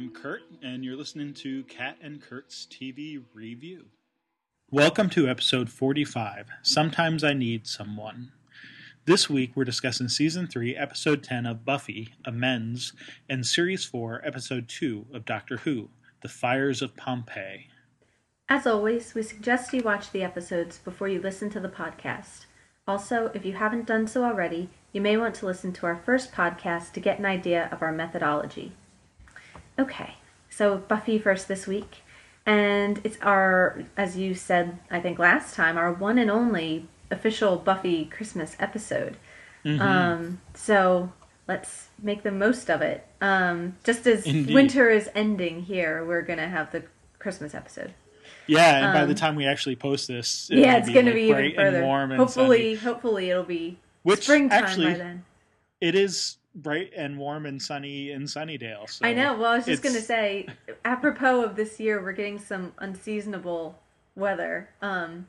Kat. And I'm Kurt, and you're listening to Kat and Kurt's TV Review. Welcome to episode 45 Sometimes I Need Someone. This week we're discussing season 3, episode 10 of Buffy, Amends, and series 4, episode 2 of Doctor Who, The Fires of Pompeii. As always, we suggest you watch the episodes before you listen to the podcast. Also, if you haven't done so already, you may want to listen to our first podcast to get an idea of our methodology. Okay, so Buffy first this week, and it's our, as you said, I think last time, our one and only official Buffy Christmas episode. Mm-hmm. Um, so let's make the most of it. Um, just as Indeed. winter is ending here, we're gonna have the Christmas episode. Yeah, and by the Um, time we actually post this, it'll yeah, it's going to like, be even bright and further. warm and hopefully, sunny. hopefully it'll be Which springtime actually, by then. it is bright and warm and sunny in Sunnydale. So I know. Well, I was just going to say, apropos of this year, we're getting some unseasonable weather, um,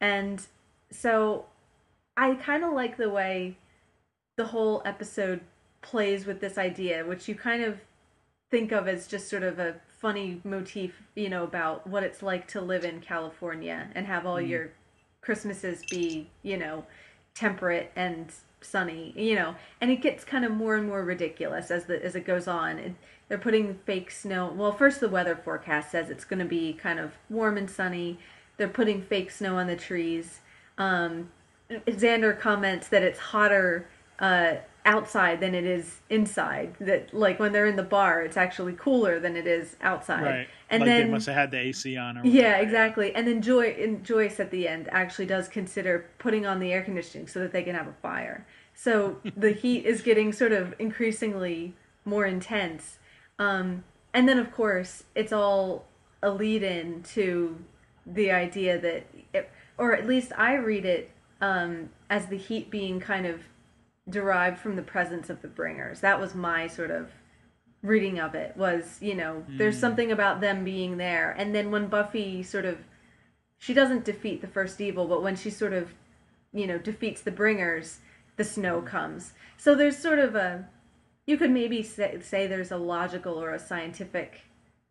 and so I kind of like the way the whole episode plays with this idea, which you kind of think of as just sort of a funny motif, you know, about what it's like to live in California and have all your Christmases be, you know, temperate and sunny, you know, and it gets kind of more and more ridiculous as the as it goes on. It, they're putting fake snow. Well, first the weather forecast says it's going to be kind of warm and sunny. They're putting fake snow on the trees. Um, Xander comments that it's hotter uh, outside than it is inside. That like when they're in the bar, it's actually cooler than it is outside. Right. And like then they must have had the AC on or yeah, exactly. And then Joy and Joyce at the end actually does consider putting on the air conditioning so that they can have a fire. So the heat is getting sort of increasingly more intense. Um, and then of course it's all a lead in to the idea that, it, or at least I read it um, as the heat being kind of derived from the presence of the bringers. That was my sort of reading of it was you know there's hmm. something about them being there. And then when buffy sort of she doesn't defeat the first evil but when she sort of you know defeats the bringers the snow comes. So there's sort of a you could maybe say, say there's a logical or a scientific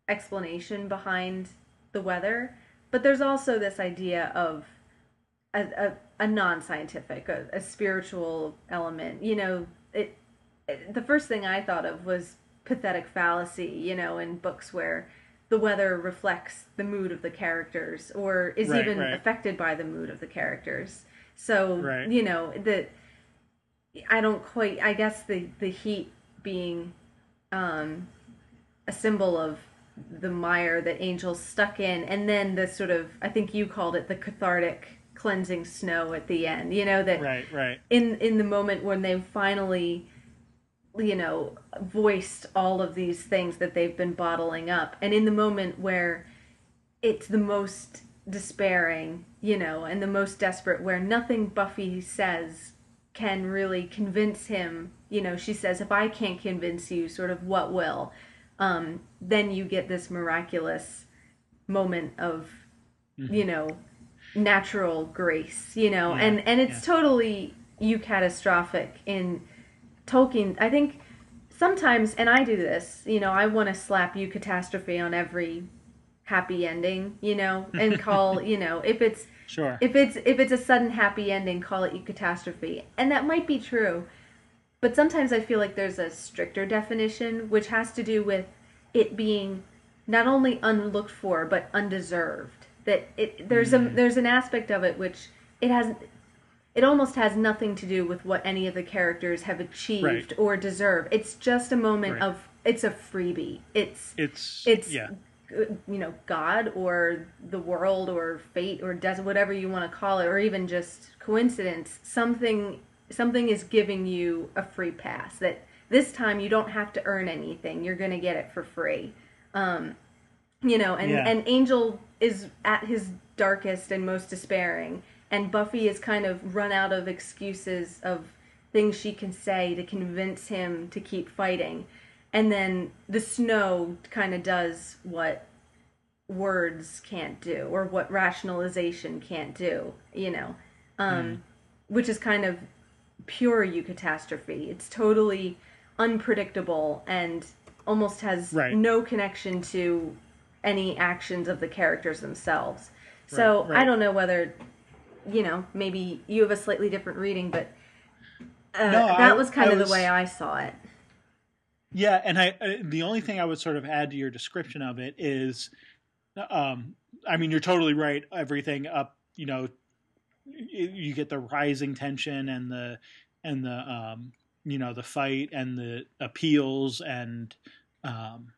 explanation behind the weather but there's also this idea of a, a, a non-scientific a, a spiritual element you know it, it the first thing i thought of was pathetic fallacy you know in books where the weather reflects the mood of the characters or is Right, even right. affected by the mood of the characters so Right. you know that i don't quite i guess the the heat being um a symbol of the mire that Angel's stuck in, and then the sort of I think you called it the cathartic cleansing snow at the end. You know that Right, right. in in the moment when they've finally you know voiced all of these things that they've been bottling up and in the moment where it's the most despairing you know and the most desperate where nothing buffy says can really convince him you know she says if i can't convince you sort of what will um then you get this miraculous moment of you know natural grace you know Yeah, and and it's yeah. totally eucatastrophic in tolkien i think sometimes and i do this you know i want to slap eucatastrophe on every happy ending you know and call you know if it's Sure. if it's if it's a sudden happy ending call it eucatastrophe and that might be true but sometimes i feel like there's a stricter definition which has to do with it being not only unlooked for but undeserved that it there's a there's an aspect of it which it has it almost has nothing to do with what any of the characters have achieved Right. or deserve it's just a moment Right. of it's a freebie it's it's it's yeah. you know god or the world or fate or des whatever you want to call it or even just coincidence something something is giving you a free pass that this time you don't have to earn anything you're going to get it for free um you know and Yeah. and angel is at his darkest and most despairing and buffy is kind of run out of excuses of things she can say to convince him to keep fighting and then the snow kind of does what words can't do or what rationalization can't do you know um which is kind of pure eucatastrophe it's totally unpredictable and almost has Right. no connection to any actions of the characters themselves. So Right, right. I don't know whether, you know, maybe you have a slightly different reading, but uh, No, that I- was kind I of was- the way I saw it. Yeah, and I uh, the only thing I would sort of add to your description of it is, um, I mean, you're totally right. Everything up, you know, you, you get the rising tension and the and the um, you know the fight and the appeals and um,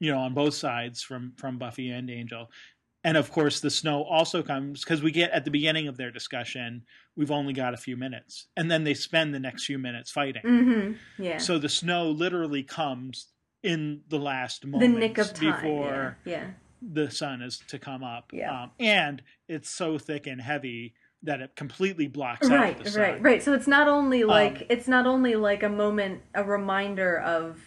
you know on both sides from from Buffy and Angel. And of course, the snow also comes because we get at the beginning of their discussion, we've only got a few minutes, and then they spend the next few minutes fighting. hmm Yeah. So the snow literally comes in the last the nick of time. before yeah. yeah. the sun is to come up. Yeah. Um, and it's so thick and heavy that it completely blocks right out the sun. right right so it's not only like Um, it's not only like a moment a reminder of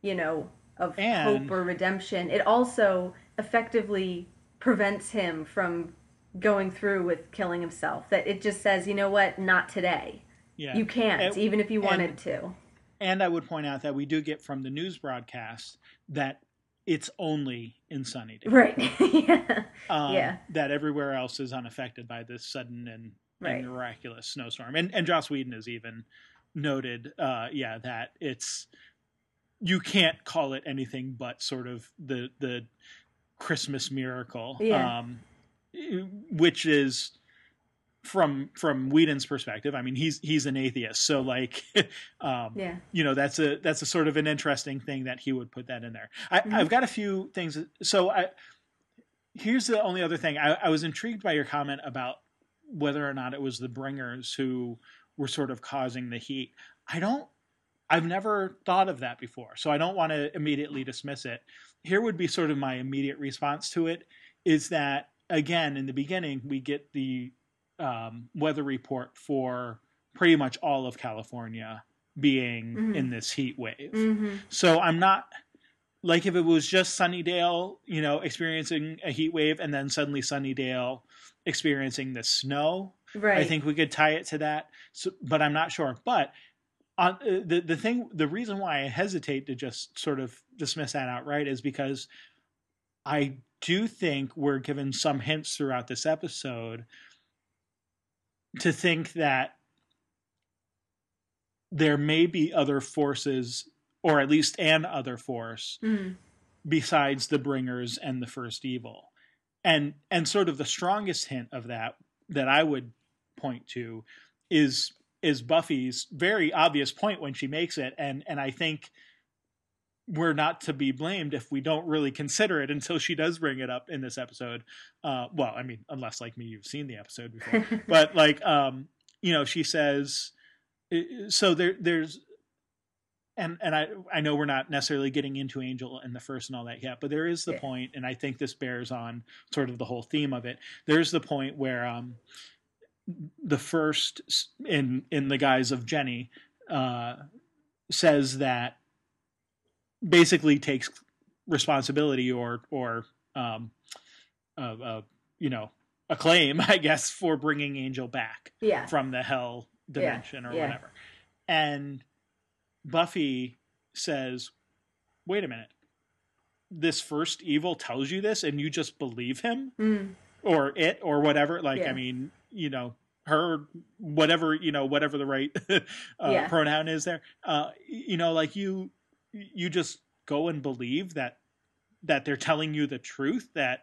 you know of And- hope or redemption it also effectively prevents him from going through with killing himself that it just says you know what not today Yeah. you can't And- even if you and- wanted to And I would point out that we do get from the news broadcast that it's only in Sunnydale. right yeah Um, Yeah. That everywhere else is unaffected by this sudden and, Right. and miraculous snowstorm. And and Joss Whedon has even noted, uh, yeah, that it's you can't call it anything but sort of the the Christmas miracle. Yeah. Um, which is from from Whedon's perspective. I mean, he's he's an atheist, so like, um, yeah you know that's a that's a sort of an interesting thing that he would put that in there I, Mhm. i've got a few things so i here's the only other thing I, I was intrigued by your comment about whether or not it was the bringers who were sort of causing the heat i don't i've never thought of that before so i don't want to immediately dismiss it here would be sort of my immediate response to it is that again in the beginning we get the um, weather report for pretty much all of california being Mhm. in this heat wave hmm so I'm not like if it was just Sunnydale, you know, experiencing a heat wave and then suddenly Sunnydale experiencing the snow. right I think we could tie it to that. So, but I'm not sure. But on uh, the the thing, the reason why I hesitate to just sort of dismiss that outright is because I do think we're given some hints throughout this episode to think that there may be other forces, or at least an other force, Mhm. besides the bringers and the first evil and and sort of the strongest hint of that that i would point to is is buffy's very obvious point when she makes it and and i think we're not to be blamed if we don't really consider it until she does bring it up in this episode uh well i mean unless like me you've seen the episode before but like um you know she says so there there's and and I I know we're not necessarily getting into Angel and the first and all that yet, but there is the Yeah. point, and I think this bears on sort of the whole theme of it. There's the point where um the first in in the guise of Jenny uh says that basically takes responsibility or or um uh, uh you know a claim I guess for bringing Angel back yeah from the hell dimension or yeah. whatever. And Buffy says, "Wait a minute. This first evil tells you this and you just believe him Mm. or it or whatever like I mean, you know, her whatever, you know, whatever the right uh, Yeah. pronoun is there. Uh you know, like you you just go and believe that that they're telling you the truth that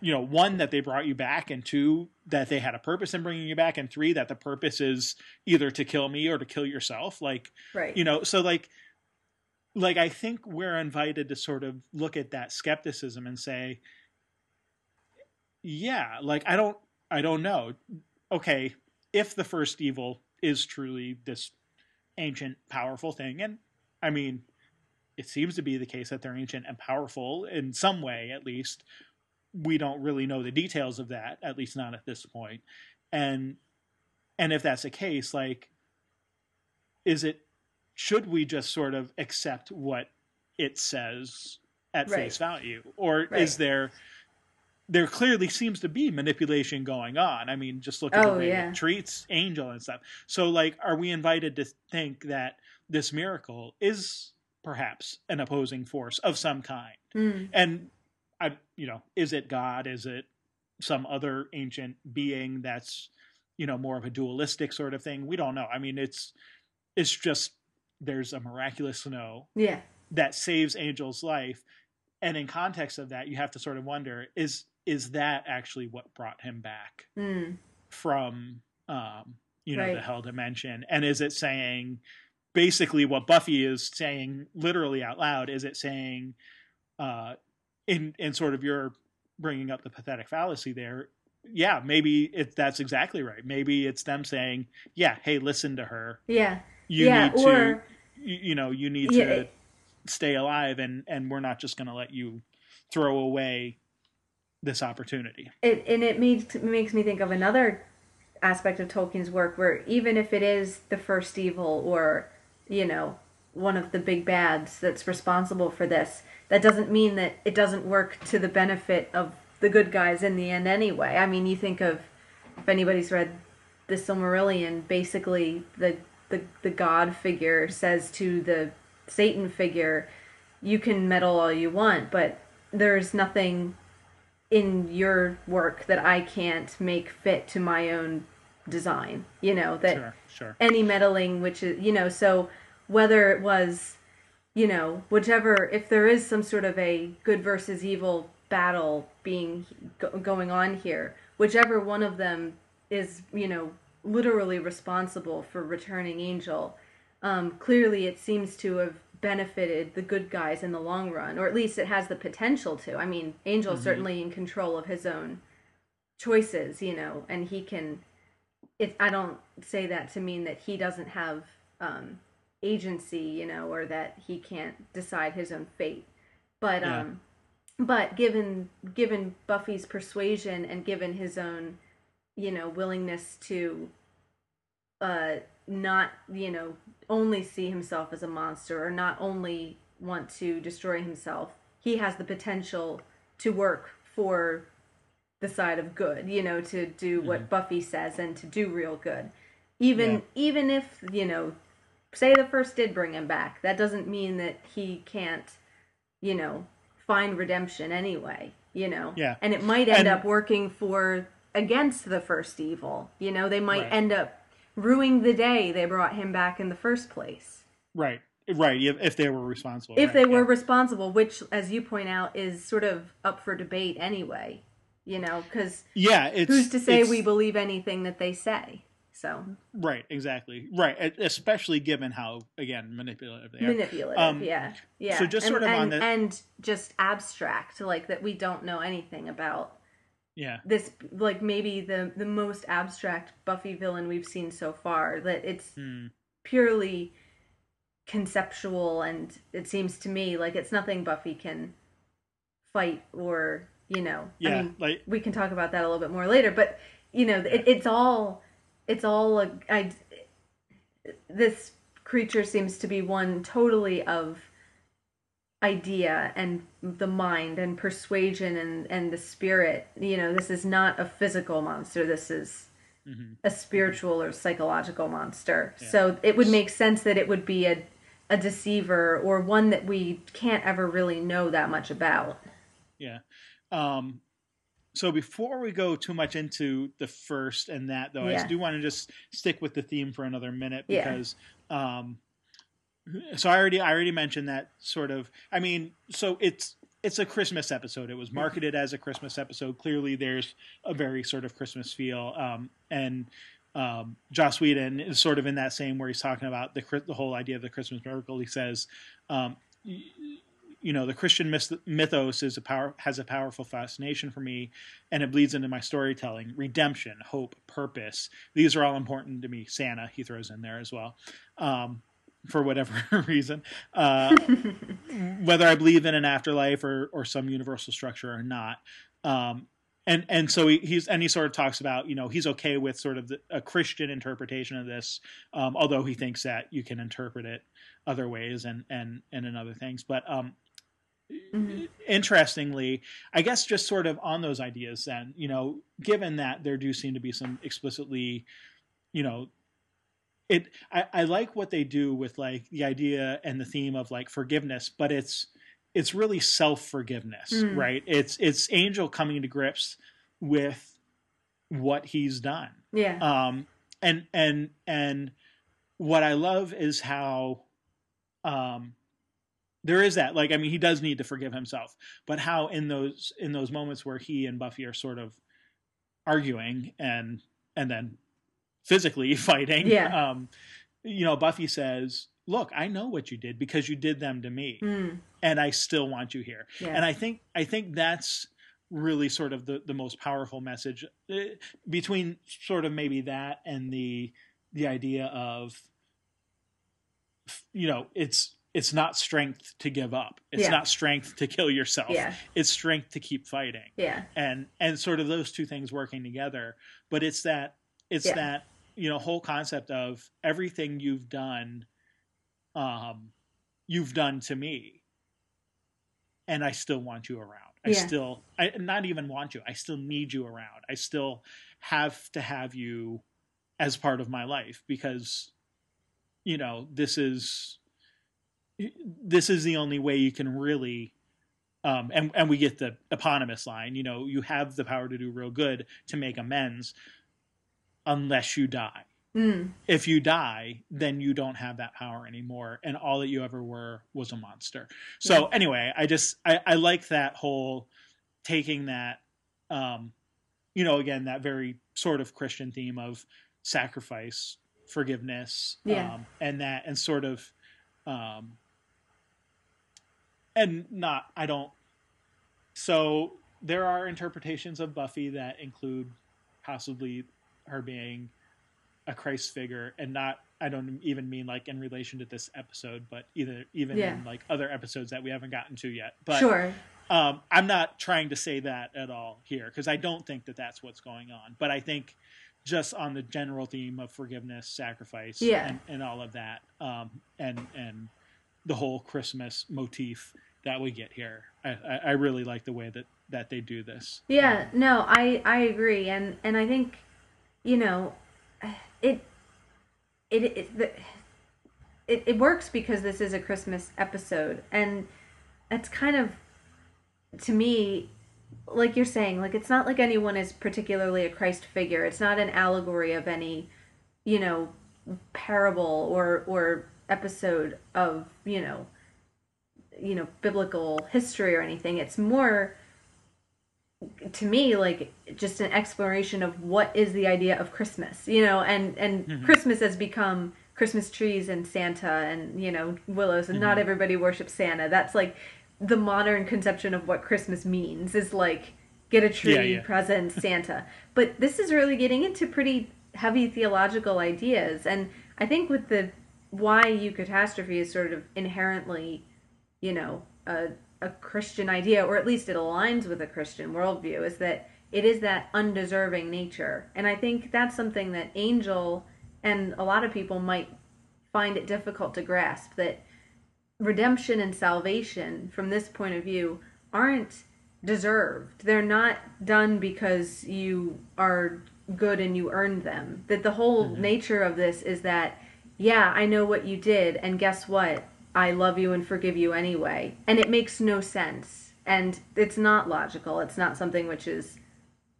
you know one that they brought you back and two that they had a purpose in bringing you back and three that the purpose is either to kill me or to kill yourself like right you know so like like i think we're invited to sort of look at that skepticism and say yeah like i don't i don't know okay if the first evil is truly this ancient powerful thing and i mean it seems to be the case that they're ancient and powerful in some way at least we don't really know the details of that at least not at this point. and and if that's the case like is it should we just sort of accept what it says at Right. face value or Right. is there there clearly seems to be manipulation going on i mean just look at Oh, the way yeah. it treats angel and stuff so like are we invited to think that this miracle is perhaps an opposing force of some kind. Mm. And I, you know, is it God? Is it some other ancient being that's, you know, more of a dualistic sort of thing? We don't know. I mean, it's it's just there's a miraculous snow Yeah. that saves Angel's life, and in context of that, you have to sort of wonder is is that actually what brought him back Mm. from um, you know the hell dimension, and is it saying basically what Buffy is saying literally out loud? Is it saying uh, in in sort of your bringing up the pathetic fallacy there? Yeah, maybe it, that's exactly right. Maybe it's them saying, "Yeah, hey, listen to her. Yeah. You yeah. need to, Or you, you know, you need Yeah, to it- stay alive, and and we're not just going to let you throw away this opportunity." it and it makes makes me think of another aspect of Tolkien's work where even if it is the first evil or you know one of the big bads that's responsible for this that doesn't mean that it doesn't work to the benefit of the good guys in the end anyway i mean you think of if anybody's read the silmarillion basically the the, the god figure says to the satan figure you can meddle all you want but there's nothing in your work that I can't make fit to my own design. You know, that Sure, sure. any meddling, which is, you know, so whether it was, you know, whichever, if there is some sort of a good versus evil battle being go- going on here, whichever one of them is, you know, literally responsible for returning Angel, um, clearly it seems to have benefited the good guys in the long run, or at least it has the potential to. I mean, Angel's certainly in control of his own choices, you know, and he can. It. I don't say that to mean that he doesn't have um, agency, you know, or that he can't decide his own fate. But Yeah. um, but given given Buffy's persuasion and given his own, you know, willingness to uh not you know only see himself as a monster or not only want to destroy himself he has the potential to work for the side of good you know to do mm-hmm. what buffy says and to do real good even Yeah. even if you know say the first did bring him back that doesn't mean that he can't you know find redemption anyway you know Yeah. and it might end And- up working for against the first evil you know they might Right. end up ruining the day they brought him back in the first place Right, right. If, they were responsible, if right, they were yeah. responsible which as you point out is sort of up for debate anyway you know because yeah, it's who's to say we believe anything that they say so right, exactly, right. Especially given how again manipulative they are. manipulative Um, yeah yeah so just and, sort of on the- and just abstract like that we don't know anything about yeah, this like maybe the the most abstract buffy villain we've seen so far that it's Hmm. purely conceptual and it seems to me like it's nothing buffy can fight or you know yeah. i mean like we can talk about that a little bit more later but you know it, it's all it's all a, I, this creature seems to be one totally of idea and the mind and persuasion and and the spirit you know this is not a physical monster this is mhm. a spiritual or psychological monster so it would make sense that it would be a a deceiver or one that we can't ever really know that much about Yeah. Um, so before we go too much into the first and that, though, I do want to just stick with the theme for another minute Yeah. because, um, so I already I already mentioned that sort of. I mean, so it's it's a Christmas episode. It was marketed as a Christmas episode. Clearly, there's a very sort of Christmas feel, um, and um, Joss Whedon is sort of in that same where he's talking about the the whole idea of the Christmas miracle. He says, um, you know, the Christian mythos is a power has a powerful fascination for me, and it bleeds into my storytelling. Redemption, hope, purpose. These are all important to me. Santa, he throws in there as well. Um, for whatever reason, uh, whether I believe in an afterlife or, or some universal structure or not. Um, and and so he, he's and he sort of talks about you know he's okay with sort of the, a Christian interpretation of this, um, although he thinks that you can interpret it other ways and and and in other things. But um, Mhm. interestingly, I guess just sort of on those ideas, then you know, given that there do seem to be some explicitly, you know, it I, I like what they do with like the idea and the theme of like forgiveness, but it's it's really self forgiveness, Mm. right? It's it's Angel coming to grips with what he's done. Yeah. Um and and and what I love is how um there is that like I mean he does need to forgive himself, but how in those in those moments where he and Buffy are sort of arguing and and then physically fighting Yeah. um you know Buffy says, "Look, I know what you did because you did them to me Mm, and I still want you here." yeah. And I think I think that's really sort of the the most powerful message uh, between sort of maybe that and the the idea of you know it's it's not strength to give up it's Yeah. not strength to kill yourself yeah. it's strength to keep fighting Yeah. and and sort of those two things working together but it's that it's Yeah. that you know whole concept of everything you've done um you've done to me and i still want you around i Yeah. still i not even want you i still need you around i still have to have you as part of my life because you know this is this is the only way you can really um, and and we get the eponymous line. You know, you have the power to do real good to make amends, unless you die. Mm, If you die, then you don't have that power anymore, and all that you ever were was a monster. So anyway, I just I, I like that whole taking that, um, you know, again that very sort of Christian theme of sacrifice, forgiveness, Yeah. um, and that and sort of. Um, and not i don't so there are interpretations of buffy that include possibly her being a christ figure and not i don't even mean like in relation to this episode but either even Yeah. in like other episodes that we haven't gotten to yet but sure. um, i'm not trying to say that at all here because i don't think that that's what's going on but i think just on the general theme of forgiveness sacrifice Yeah. and, and all of that um, and and the whole christmas motif that we get here i, I, I really like the way that that they do this Yeah, no, I I agree, and and I think, you know, it it it the, it, it works because this is a Christmas episode, and it's kind of to me, like you're saying, like it's not like anyone is particularly a Christ figure. It's not an allegory of any, you know, parable or or episode of you know, you know, biblical history or anything. It's more to me like just an exploration of what is the idea of christmas you know and and Mhm. christmas has become christmas trees and santa and you know willows and not Mhm. everybody worships santa that's like the modern conception of what christmas means is like get a tree Yeah, yeah. present santa but this is really getting into pretty heavy theological ideas and i think with the why eucatastrophe is sort of inherently you know a, a christian idea or at least it aligns with a christian worldview is that it is that undeserving nature. And i think that's something that angel and a lot of people might find it difficult to grasp that redemption and salvation from this point of view aren't deserved. They're not done because you are good and you earned them. That the whole Mhm. nature of this is that yeah i know what you did and guess what i love you and forgive you anyway. And it makes no sense. And it's not logical. It's not something which is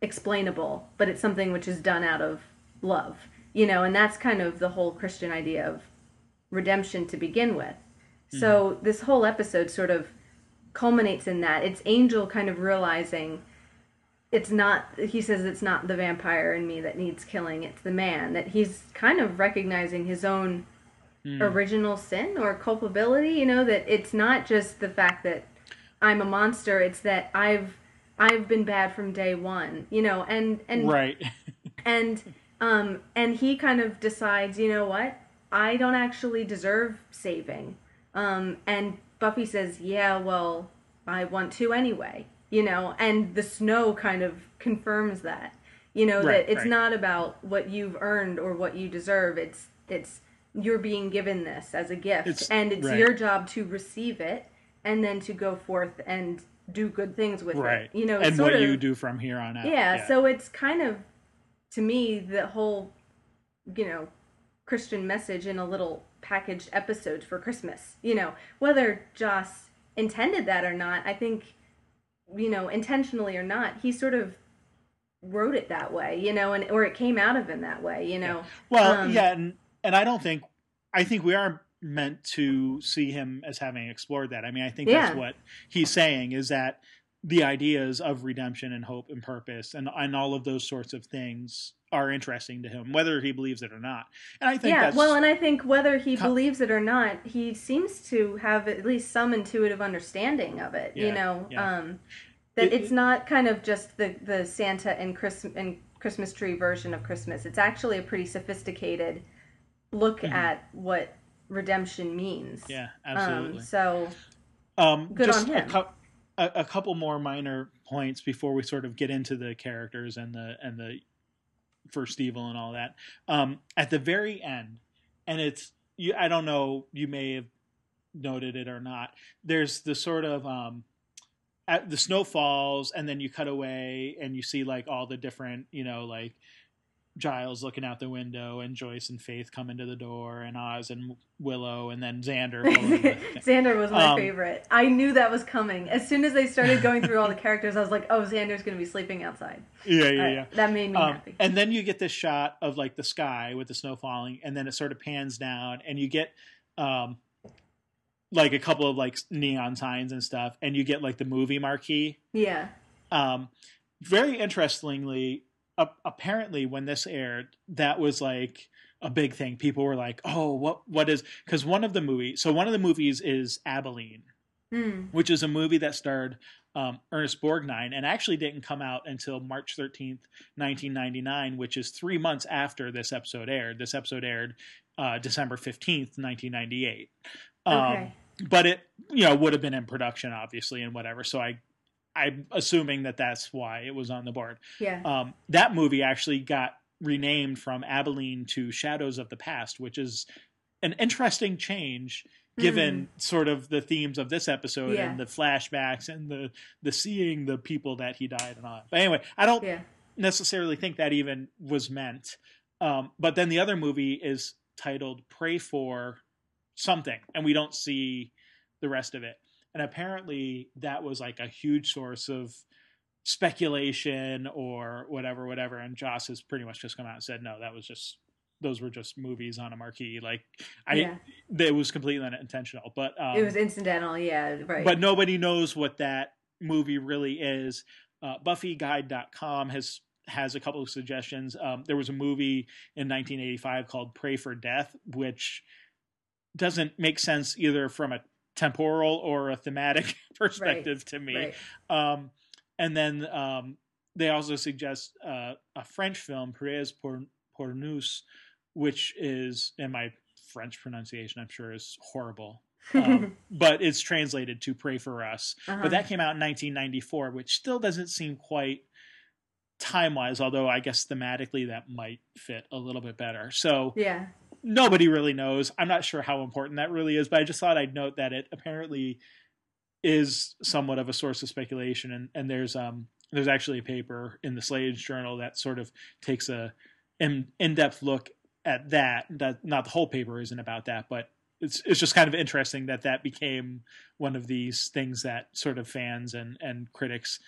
explainable but it's something which is done out of love you know? And that's kind of the whole christian idea of redemption to begin with. So mm-hmm. this whole episode sort of culminates in that. It's angel kind of realizing it's not he says it's not the vampire in me that needs killing it's the man that he's kind of recognizing his own Mm. original sin or culpability you know that it's not just the fact that i'm a monster it's that i've i've been bad from day one you know and and right and um and he kind of decides you know what i don't actually deserve saving um and buffy says yeah well i want to anyway you know and the snow kind of confirms that you know Right, that it's right. not about what you've earned or what you deserve it's it's you're being given this as a gift It's- and it's right. your job to receive it and then to go forth and do good things with right it you know and sort what of, you do from here on out yeah, so it's kind of to me the whole you know Christian message in a little packaged episode for Christmas. You know, whether Joss intended that or not, I think, you know, intentionally or not, he sort of wrote it that way, you know, and or it came out of him that way, you know. Yeah. Well, um, yeah, and and I don't think I think we are meant to see him as having explored that. I mean, I think yeah. that's what he's saying is that the ideas of redemption and hope and purpose and and all of those sorts of things are interesting to him, whether he believes it or not. And I think yeah, well, and I think whether he com- believes it or not, he seems to have at least some intuitive understanding of it. Yeah, you know, yeah. um, that it, it's not kind of just the the Santa and Christmas and Christmas tree version of Christmas. It's actually a pretty sophisticated look mm-hmm. at what redemption means. Yeah, absolutely. Um, so, um, good on him. A, a, a couple more minor points before we sort of get into the characters and the and the first evil and all that. Um, at the very end, and it's you. I don't know. You may have noted it or not. There's the sort of um, at, the snow falls, and then you cut away, and you see like all the different, you know, like Giles looking out the window, and Joyce and Faith come into the door, and Oz and Willow, and then Xander. Xander was my um, favorite. I knew that was coming as soon as they started going through all the characters. I was like, "Oh, Xander's going to be sleeping outside." Yeah, yeah, yeah. That made me um, happy. And then you get this shot of like the sky with the snow falling, and then it sort of pans down, and you get. Um, like a couple of like neon signs and stuff, and you get like the movie marquee. Yeah. Um, very interestingly, apparently when this aired, that was like a big thing. People were like, "Oh, what what is?" Because one of the movies, so one of the movies is Abilene, mm. which is a movie that starred um, Ernest Borgnine and actually didn't come out until March thirteenth, nineteen ninety nine, which is three months after this episode aired. This episode aired uh, December fifteenth, nineteen ninety eight. Um, okay. But it, you know, would have been in production, obviously, and whatever. So I I'm assuming that that's why it was on the board. Yeah. Um, that movie actually got renamed from Abilene to Shadows of the Past, which is an interesting change given mm. sort of the themes of this episode yeah. and the flashbacks and the the seeing the people that he died and on. But anyway, I don't yeah. necessarily think that even was meant. Um, but then the other movie is titled "Pray for Something," and we don't see the rest of it and apparently that was like a huge source of speculation or whatever whatever. And joss has pretty much just come out and said no that was just those were just movies on a marquee. Like i yeah. it was completely unintentional but um, it was incidental. Yeah right. but nobody knows what that movie really is. Uh, buffyguide.com has has a couple of suggestions. Um, there was a movie in 1985 called pray for death which doesn't make sense either from a temporal or a thematic perspective right. to me. Right. Um, and then um, they also suggest uh, a French film, Priez pour, pour nous, which is, in my French pronunciation, I'm sure is horrible. um, but it's translated to "Pray for Us." Uh-huh. But that came out in 1994, which still doesn't seem quite time wise. Although I guess thematically that might fit a little bit better. So yeah, nobody really knows. I'm not sure how important that really is, but I just thought I'd note that it apparently is somewhat of a source of speculation. And, and there's um there's actually a paper in the Slayage Journal that sort of takes a in in depth look at that. That not the whole paper isn't about that, but it's it's just kind of interesting that that became one of these things that sort of fans and and critics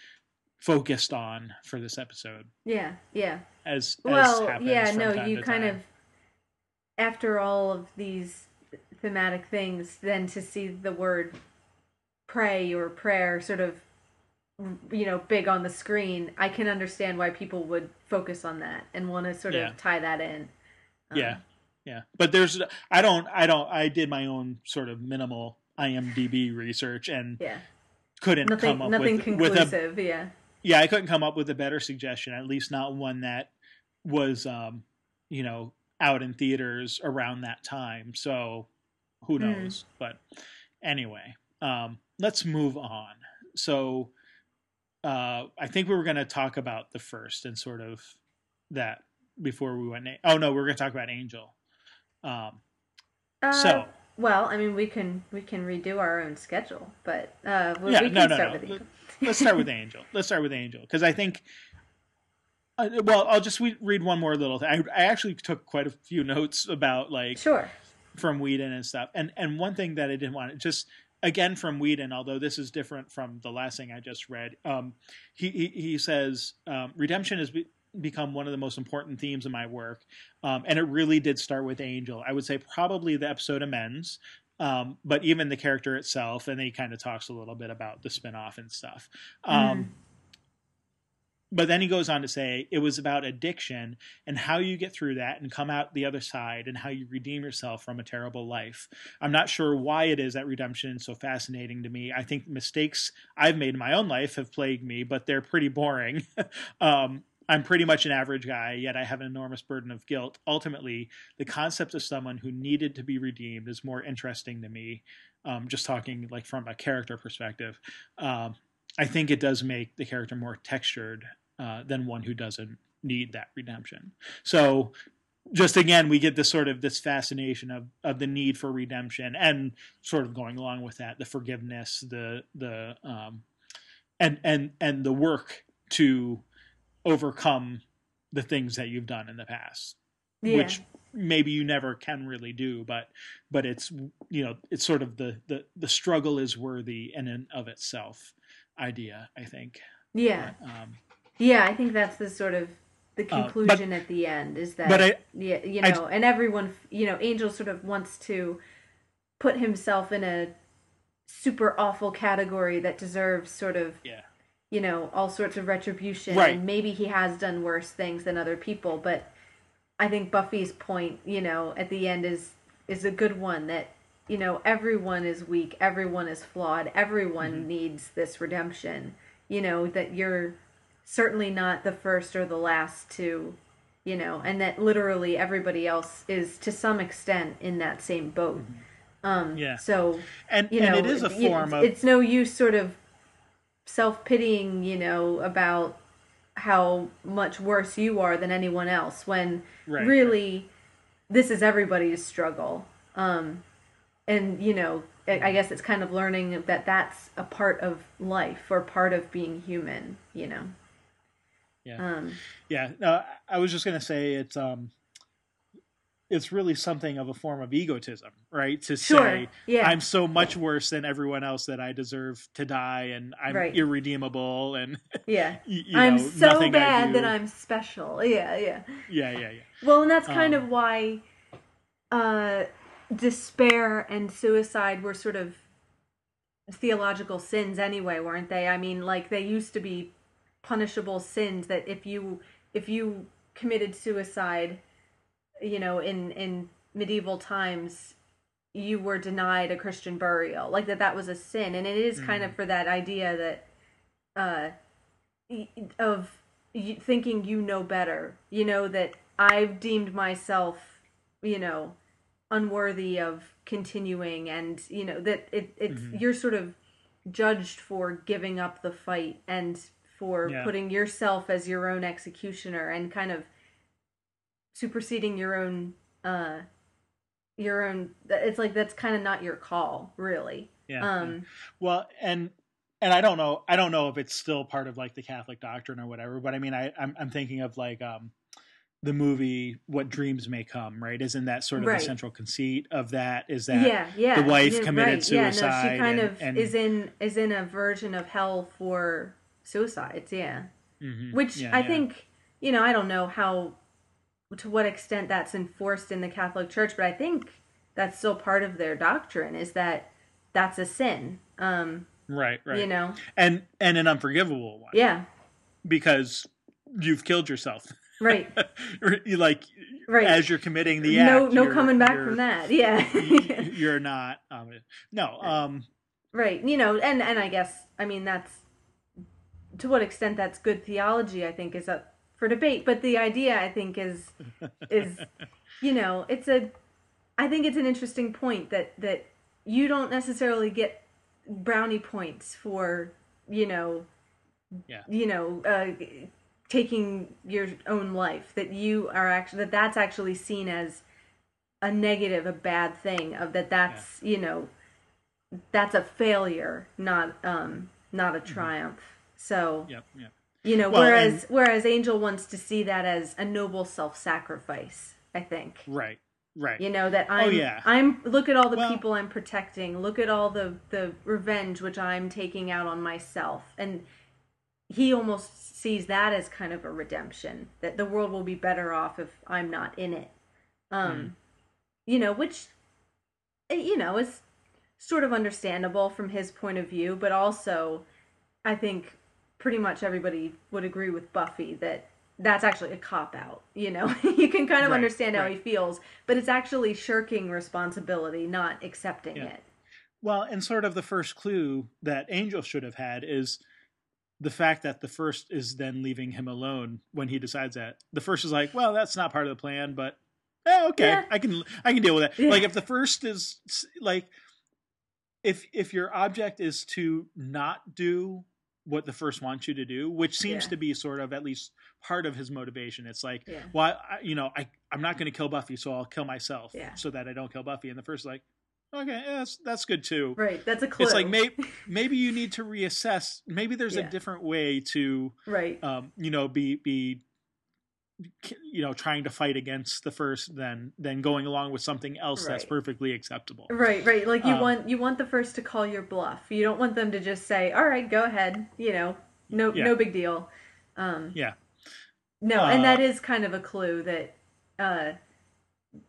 focused on for this episode. Yeah, yeah. As well, as yeah, no, you kind time. of after all of these thematic things, then to see the word pray or prayer sort of you know big on the screen i can understand why people would focus on that and want to sort yeah. of tie that in. Um, yeah. Yeah. But there's i don't i don't i did my own sort of minimal imdb research and yeah. couldn't nothing, come up nothing with, conclusive with a, yeah. Yeah i couldn't come up with a better suggestion at least not one that was um you know out in theaters around that time. So who hmm. knows? Mm. But anyway, um, let's move on. So uh, I think we were going to talk about the first and sort of that before we went. Oh no, we are going to talk about Angel. Um, uh, so well, I mean, we can we can redo our own schedule, but uh, we, yeah, we no, no, no. Let's start with Angel. Let's start with Angel because I think Well, I'll just read one more little thing. I, I actually took quite a few notes about like Sure. from Whedon and stuff. And and one thing that I didn't want to just again from Whedon, although this is different from the last thing I just read. Um, he, he he says um, redemption has be, become one of the most important themes in my work, um, and it really did start with Angel. I would say probably the episode amends. Um, but even the character itself, and then he kind of talks a little bit about the spinoff and stuff. Um, but then he goes on to say it was about addiction and how you get through that and come out the other side and how you redeem yourself from a terrible life. I'm not sure why it is that redemption is so fascinating to me. I think mistakes I've made in my own life have plagued me, but they're pretty boring. um, I'm pretty much an average guy, yet I have an enormous burden of guilt. Ultimately, the concept of someone who needed to be redeemed is more interesting to me. Um, just talking like from a character perspective, um, I think it does make the character more textured uh, than one who doesn't need that redemption. So, just again, we get this sort of this fascination of of the need for redemption, and sort of going along with that, the forgiveness, the the um, and and and the work to overcome the things that you've done in the past, Yeah. which maybe you never can really do, but but it's you know it's sort of the the the struggle is worthy in and of itself idea. I think. yeah. But, um, Yeah, I think that's the sort of the Uh, but- conclusion at the end is that but I- yeah, you I- know, and everyone, you know, Angel sort of wants to put himself in a super awful category that deserves sort of, yeah. you know, all sorts of retribution Right. and maybe he has done worse things than other people, but I think Buffy's point, you know, at the end is is a good one that you know, everyone is weak, everyone is flawed, everyone Mm-hmm. needs this redemption. You know, that you're certainly not the first or the last to, you know, and that literally everybody else is to some extent in that same boat. Um Mm-hmm. Yeah. so And you and know, it is a form of it's no use sort of self pitying, you know, about how much worse you are than anyone else when Right, really this is everybody's struggle. Um, and you know, I guess it's kind of learning that that's a part of life or part of being human. You know. Yeah. Um, yeah. No, I was just gonna say it's um, it's really something of a form of egotism, right? To Sure, say yeah. I'm so much worse than everyone else that I deserve to die, and I'm Right. irredeemable, and yeah. you I'm so bad that I'm special. Yeah, yeah. Yeah, yeah, yeah. Well, and that's kind Um, of why uh, despair and suicide were sort of theological sins anyway, weren't they? I mean, like they used to be punishable sins that if you if you committed suicide, you know, in in medieval times, you were denied a Christian burial. Like that that was a sin, and it is kind of for that idea that uh of thinking you know better. You know that I've deemed myself, you know, unworthy of continuing, and you know that it it's you're sort of judged for giving up the fight and for Yeah. putting yourself as your own executioner and kind of superseding your own uh your own it's like that's kind of not your call really Yeah, um Well, and and I don't know, I don't know if it's still part of like the Catholic doctrine or whatever, but I mean, I I'm, I'm thinking of like um the movie What Dreams May Come, right? Isn't that sort of Right. the central conceit of that? Is that yeah yeah the wife yeah, committed right. yeah, no, she kind and- of and- is in is in a version of hell for suicides yeah Mhm. which Yeah, i yeah. think you know i don't know how to what extent that's enforced in the catholic church but i think that's still part of their doctrine is that that's a sin um right, right, you know and and an unforgivable one yeah because you've killed yourself. right like Right. as you're committing the no act. no you're- coming back from that yeah you're not. Um, no. Um. Right. You know, and and I guess I mean that's to what extent that's good theology I think is up for debate, but the idea I think is is you know, it's a I think it's an interesting point that that you don't necessarily get brownie points for, you know, Yeah. you know, uh taking your own life that you are actually that that's actually seen as a negative, a bad thing of that that's, you know, that's a failure, not um not a triumph. So Yep. Yep. You know, Well, whereas and- whereas Angel wants to see that as a noble self-sacrifice. I think. Right. Right. You know that I'm. Oh, yeah. I'm. Look at all the Well- people I'm protecting. Look at all the the revenge which I'm taking out on myself, and he almost sees that as kind of a redemption. That the world will be better off if I'm not in it. Um, Hmm. you know, which, eh, you know, is sort of understandable from his point of view, but also, I think pretty much everybody would agree with Buffy that that's actually a cop out. You know, you can kind of Right, understand how right. he feels, but it's actually shirking responsibility, not accepting Yeah. it. Well, and sort of the first clue that Angel should have had is the fact that the first is then leaving him alone when he decides that. The first is like, well, that's not part of the plan, but eh, okay, Yeah. I can I can deal with that. Yeah. Like if the first is like if if your object is to not do what the first wants you to do, which seems Yeah. to be sort of at least part of his motivation. It's like, Yeah. well, I, you know, I I'm not going to kill Buffy, so I'll kill myself Yeah. so that I don't kill Buffy. And the first is like, okay, yeah, that's that's good too. Right. That's a clue. It's like maybe maybe you need to reassess. Maybe there's a different way to, right. um, you know, be be, you know, trying to fight against the first than than going along with something else that's perfectly acceptable. Right, right. Like you Um, want you want the first to call your bluff. You don't want them to just say, "All right, go ahead." You know, no Yeah. no big deal. Um, Yeah. no, and Uh, that is kind of a clue that uh,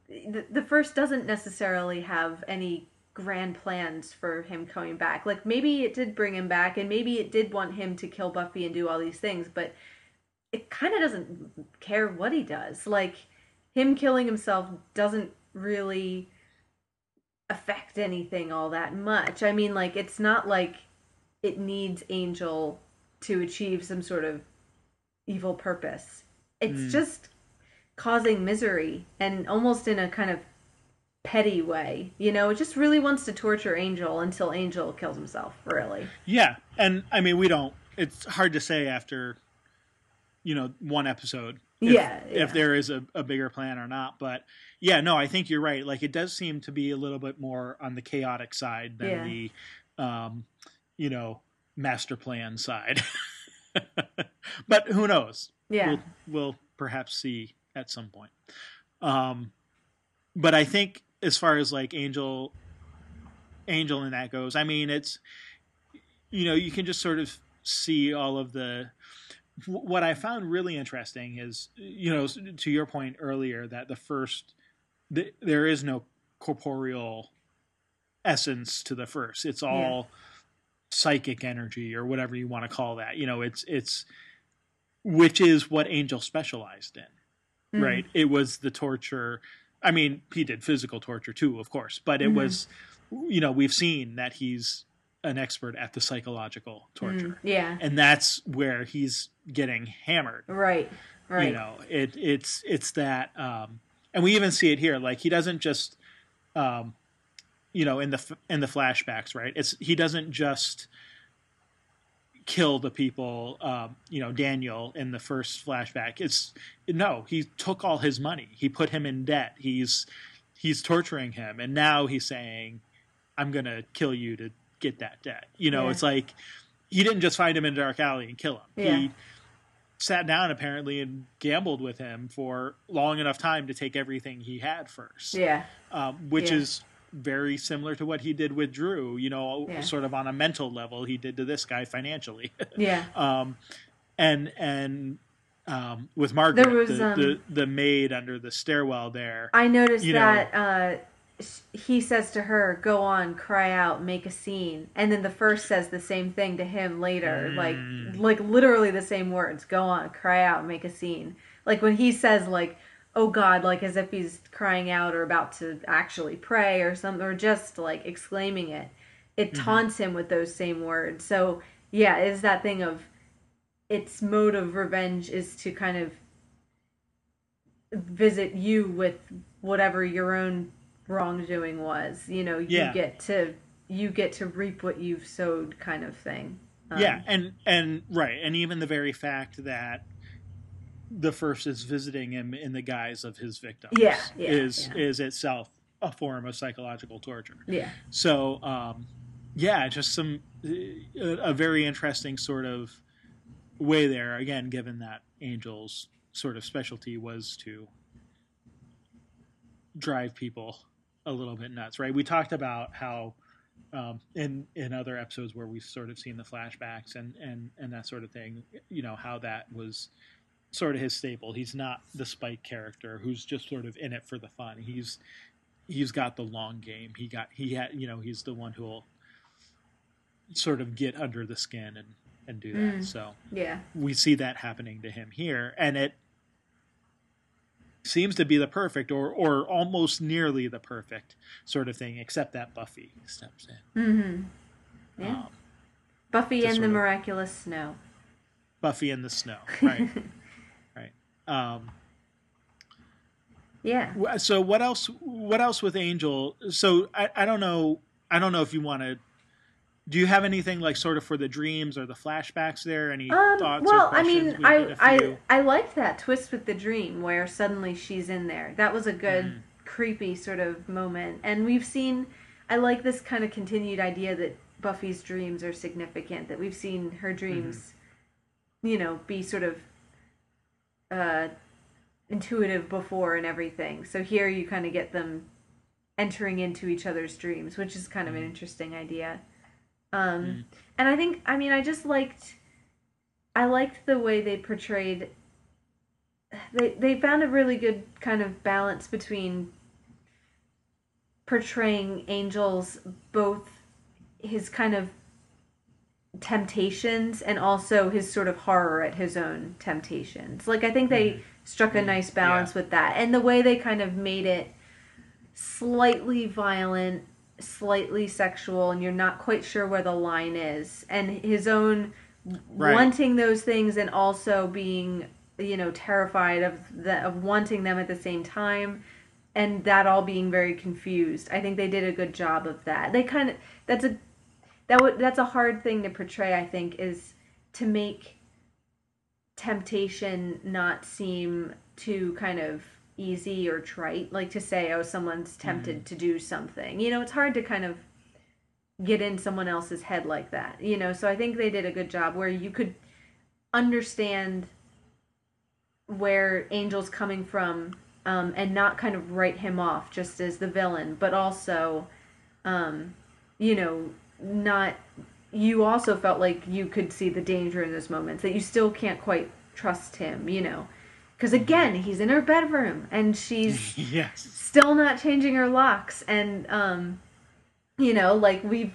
the, the first doesn't necessarily have any grand plans for him coming back. Like maybe it did bring him back, and maybe it did want him to kill Buffy and do all these things, but it kind of doesn't care what he does. Like him killing himself doesn't really affect anything all that much. I mean, like it's not like it needs Angel to achieve some sort of evil purpose. It's Mm. just causing misery and almost in a kind of petty way. You know, it just really wants to torture Angel until Angel kills himself, really. Yeah, and I mean, we don't. It's hard to say after, you know, one episode. If, Yeah, yeah. if there is a, a bigger plan or not, but yeah, no, I think you're right. Like it does seem to be a little bit more on the chaotic side than Yeah. the, um, you know, master plan side. but who knows? Yeah. we'll, we'll perhaps see at some point. Um, but I think as far as like Angel, Angel and that goes, I mean, it's you know you can just sort of see all of the. Wh- What I found really interesting is, you know, to your point earlier that the first, the, there is no corporeal essence to the first. It's all psychic energy or whatever you want to call that. You know, it's it's which is what Angel specialized in, Mhm. right? It was the torture. I mean, he did physical torture too, of course, but it Mhm. was, you know, we've seen that he's an expert at the psychological torture, Mm, yeah. and that's where he's getting hammered. Right. Right. You know, it it's it's that, um, and we even see it here. Like he doesn't just, um, you know, in the in the flashbacks, right? It's he doesn't just kill the people um, you know daniel in the first flashback it's no he took all his money he put him in debt he's he's torturing him and now he's saying i'm gonna kill you to get that debt you know Yeah. it's like he didn't just find him in a dark alley and kill him Yeah. he sat down apparently and gambled with him for long enough time to take everything he had first Yeah. um, which Yeah. is very similar to what he did with Dru. You know, Yeah. sort of on a mental level, he did to this guy financially. Yeah. um, and and um, with Margaret, was, the, um, the the maid under the stairwell there. I noticed you know- that uh, he says to her, "Go on, cry out, make a scene," and then the first says the same thing to him later, Mm. like like literally the same words. Go on, cry out, make a scene. Like when he says like, "Oh God," like as if he's crying out or about to actually pray or something, or just like exclaiming it. It Mm-hmm. taunts him with those same words. So yeah, it's that thing of its mode of revenge is to kind of visit you with whatever your own wrongdoing was. You know, you Yeah. get to you get to reap what you've sowed, kind of thing. Um, yeah, and and right, and even the very fact that the first is visiting him in the guise of his victims Yeah, yeah, is yeah. is itself a form of psychological torture. yeah, So, um, yeah, just some a, a very interesting sort of way there again, given that Angel's sort of specialty was to drive people a little bit nuts, right? We talked about how um, in in other episodes where we've sort of seen the flashbacks and and and that sort of thing, you know, how that was sort of his staple. He's not the Spike character who's just sort of in it for the fun. He's he's got the long game. He got he had you know he's the one who'll sort of get under the skin and and do that. Mm. So Yeah. we see that happening to him here, and it seems to be the perfect or or almost nearly the perfect sort of thing, except that Buffy steps in. Mm-hmm. Yeah. Um, Buffy and the of- Miraculous Snow. Buffy and the snow, right? right. Um, Yeah. So what else? What else with Angel? So I, I don't know. I don't know if you want to. Do you have anything like sort of for the dreams or the flashbacks there? Any Um, thoughts? well, I mean, We I, I. I liked that twist with the dream where suddenly she's in there. That was a good, Mhm. creepy sort of moment. And we've seen, I like this kind of continued idea that Buffy's dreams are significant. That we've seen her dreams, you know, be sort of uh, intuitive before and everything. So here you kind of get them entering into each other's dreams, which is kind of an Mhm. interesting idea. Um, Mhm. And I think, I mean, I just liked, I liked the way they portrayed. They they found a really good kind of balance between portraying Angel's both his kind of temptations and also his sort of horror at his own temptations. Like I think they struck a Mhm. nice balance with that. And the way they kind of made it slightly violent, slightly sexual and you're not quite sure where the line is and his own Right. wanting those things and also being you know terrified of the of wanting them at the same time and that all being very confused. I think they did a good job of that. They kind of that's a that would that's a hard thing to portray. I think is to make temptation not seem too kind of easy or trite. Like to say, oh, someone's tempted to do something. You know, it's hard to kind of get in someone else's head like that. You know, so I think they did a good job where you could understand where Angel's coming from um, and not kind of write him off just as the villain, but also, um, you know, not. You also felt like you could see the danger in those moments that you still can't quite trust him, you know, because again, he's in her bedroom and she's yes. still not changing her locks and um you know like we've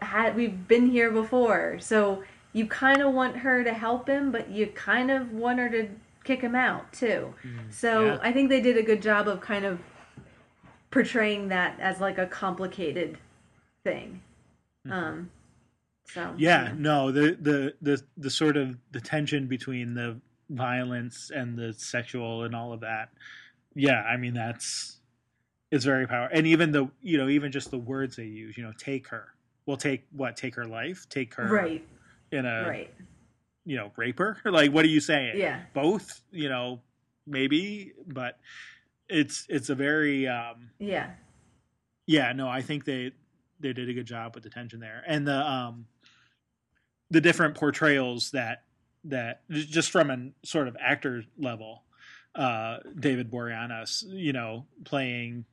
had we've been here before. So you kind of want her to help him but you kind of want her to kick him out too. So yeah. i think they did a good job of kind of portraying that as like a complicated thing. Um so Yeah, no, the, the the the sort of the tension between the violence and the sexual and all of that. Yeah, I mean that's it's very powerful. And even the you know, even just the words they use, you know, take her. Well take what, take her life? Take her right in a right you know, rape her? Like what are you saying? yeah Both, you know, maybe, but it's it's a very um yeah yeah no i think they they did a good job with the tension there and the um the different portrayals that that just from a sort of actor level uh david boreanaz you know playing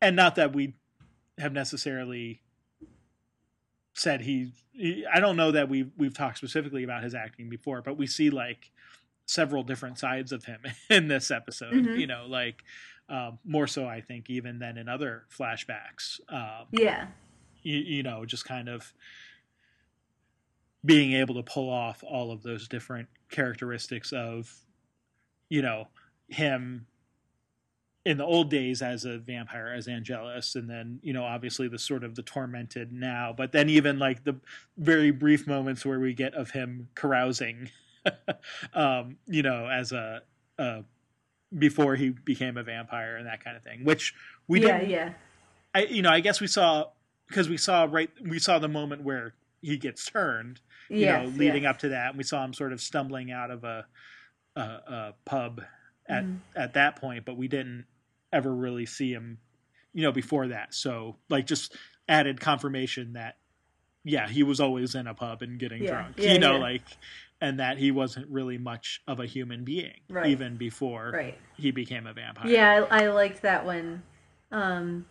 and not that we have necessarily said he, he i don't know that we've we've talked specifically about his acting before but we see like several different sides of him in this episode Mhm. you know like um, more so i think even than in other flashbacks um, yeah you, you know just kind of being able to pull off all of those different characteristics of you know him in the old days as a vampire as angelus and then you know obviously the sort of the tormented now but then even like the very brief moments where we get of him carousing um you know as a, a before he became a vampire and that kind of thing which we yeah didn't yeah. I you know I guess we saw because we saw right we saw the moment where he gets turned you yes, know leading yes. up to that and we saw him sort of stumbling out of a a, a pub at Mhm. at that point but we didn't ever really see him you know before that so like just added confirmation that yeah, he was always in a pub and getting Yeah. drunk. Yeah, you know, yeah. like and that he wasn't really much of a human being Right. even before Right. he became a vampire. Yeah, I, I liked that when, um,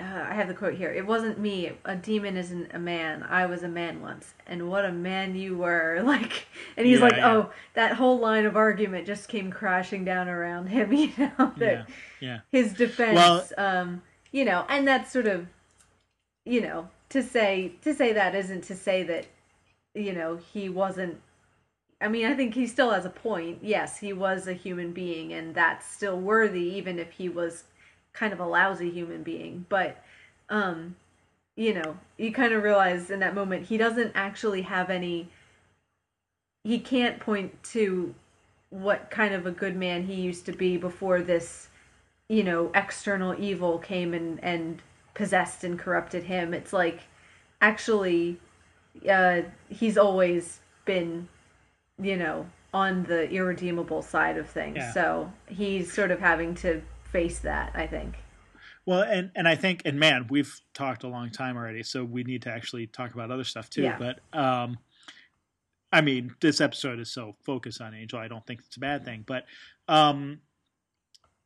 uh, I have the quote here. It wasn't me. A demon isn't a man. I was a man once, and what a man you were! Like, and he's Yeah, like, yeah. oh, that whole line of argument just came crashing down around him. You know that Yeah. Yeah. his defense, Well- um, you know, and that's sort of, you know, to say to say that isn't to say that, you know, he wasn't. I mean, I think he still has a point. Yes, he was a human being, and that's still worthy, even if he was kind of a lousy human being. But, um, you know, you kind of realize in that moment he doesn't actually have any. He can't point to what kind of a good man he used to be before this, you know, external evil came and and possessed and corrupted him. It's like, actually, uh, he's always been you know, on the irredeemable side of things. Yeah. So he's sort of having to face that, I think. Well, and and I think, and man, we've talked a long time already, so we need to actually talk about other stuff too. Yeah. But um, I mean, this episode is so focused on Angel, I don't think it's a bad thing. But um,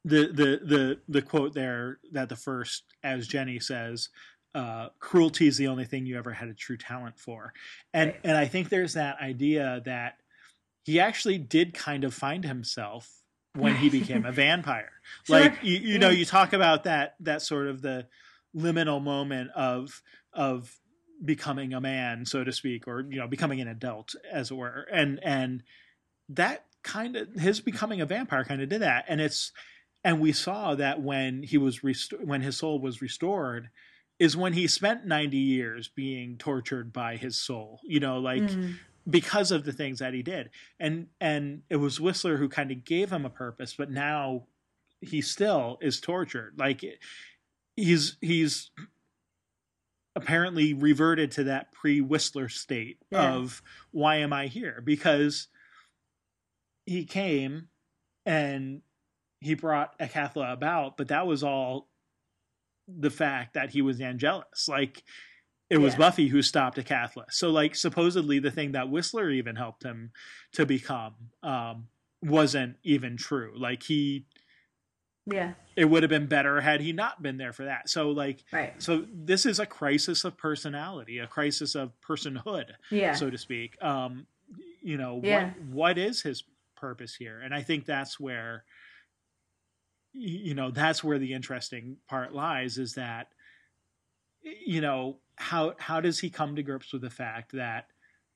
the the the the quote there that the first, as Jenny says, uh, cruelty is the only thing you ever had a true talent for, and Right. and I think there's that idea that he actually did kind of find himself when he became a vampire. Sure. like you, you know you talk about that that sort of the liminal moment of of becoming a man so to speak or you know becoming an adult as it were. And and that kind of his becoming a vampire kind of did that. And it's and we saw that when he was when his soul was restored is when he spent 90 years being tortured by his soul. You know like Mm, because of the things that he did. And and it was whistler who kind of gave him a purpose but now he still is tortured. Like he's he's apparently reverted to that pre-whistler state Yeah. of why am i here? Because he came and he brought Acathla about but that was all the fact that he was angelus like it was Yeah. Buffy who stopped Acathla. So like supposedly the thing that Whistler even helped him to become um wasn't even true. Like he yeah, it would have been better had he not been there for that. So like right. so this is a crisis of personality, a crisis of personhood, Yeah. so to speak. Um you know, Yeah. what what is his purpose here? And I think that's where you know, that's where the interesting part lies is that you know how how does he come to grips with the fact that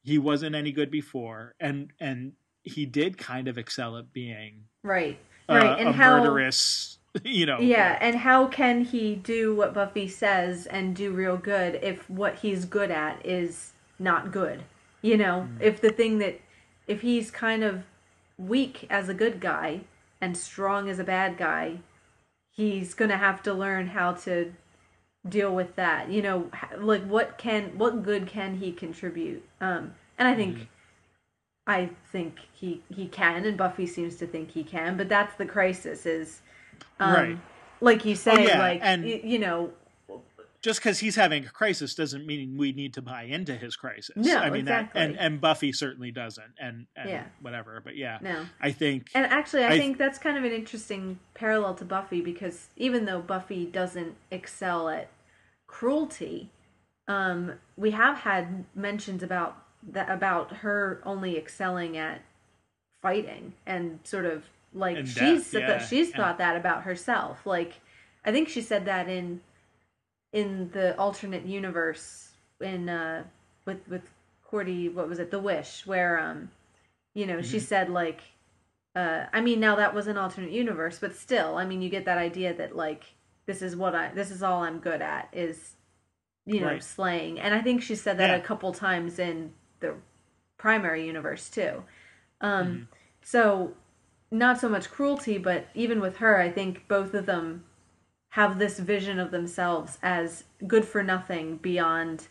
he wasn't any good before and and he did kind of excel at being right. uh, Right. a and how murderous you know Yeah, and how can he do what Buffy says and do real good if what he's good at is not good? You know, Mm. if the thing that if he's kind of weak as a good guy and strong as a bad guy, he's going to have to learn how to deal with that. You know, like what can what good can he contribute? Um and I think Mhm. I think he he can and Buffy seems to think he can, but that's the crisis is um, Right. like you say yeah, like and- y- you know just because he's having a crisis doesn't mean we need to buy into his crisis No, i mean exactly. that and and buffy certainly doesn't and and Yeah. whatever but yeah no i think and actually I, I- think that's kind of an interesting parallel to buffy because even though buffy doesn't excel at cruelty um we have had mentions about that about her only excelling at fighting and sort of like And she's said yeah, she's yeah. thought that about herself like i think she said that in in the alternate universe in uh with with cordy what was it the wish where um you know she Mhm. said like uh i mean now that was an alternate universe but still i mean you get that idea that like this is what i this is all i'm good at is you know Right. slaying and i think she said that Yeah. a couple times in the primary universe too um Mhm. so not so much cruelty but even with her i think both of them have this vision of themselves as good for nothing beyond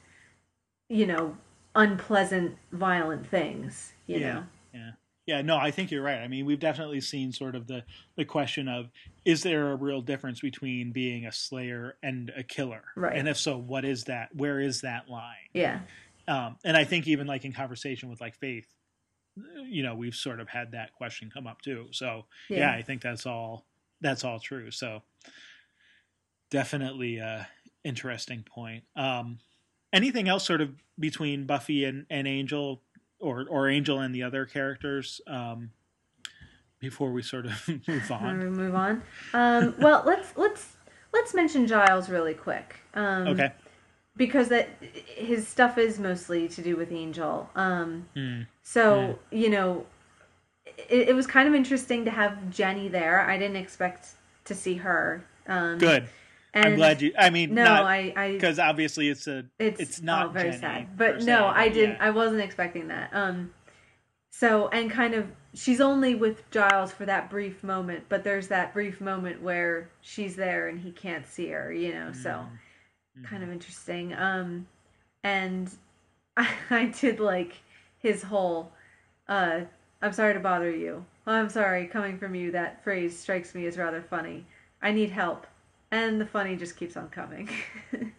you know unpleasant violent things you Yeah. know yeah Yeah, no, I think you're right. I mean, we've definitely seen sort of the the question of is there a real difference between being a slayer and a killer? Right. And if so, what is that? Where is that line? Yeah. Um, and I think even like in conversation with like Faith, you know, we've sort of had that question come up too. So yeah, Yeah. I think that's all that's all true. So definitely a interesting point. Um, anything else sort of between Buffy and, and Angel or or Angel and the other characters um, before we sort of move on? to move on? Um, well, let's let's let's mention Giles really quick. Um, Okay. Because that his stuff is mostly to do with Angel. Um, Hmm. so you know, it, it was kind of interesting to have Jenny there. I didn't expect to see her. Um, Good. And I'm glad you. I mean, No, not I, I because obviously it's a it's, it's not oh, very Jenny sad. But se, no, I didn't. yeah. I wasn't expecting that. Um, so and kind of she's only with Giles for that brief moment, but there's that brief moment where she's there and he can't see her. You know, so Mm-hmm. kind of interesting. Um, and I, I did like his whole. Uh, I'm sorry to bother you. I'm sorry. Coming from you, that phrase strikes me as rather funny. I need help, and the funny just keeps on coming.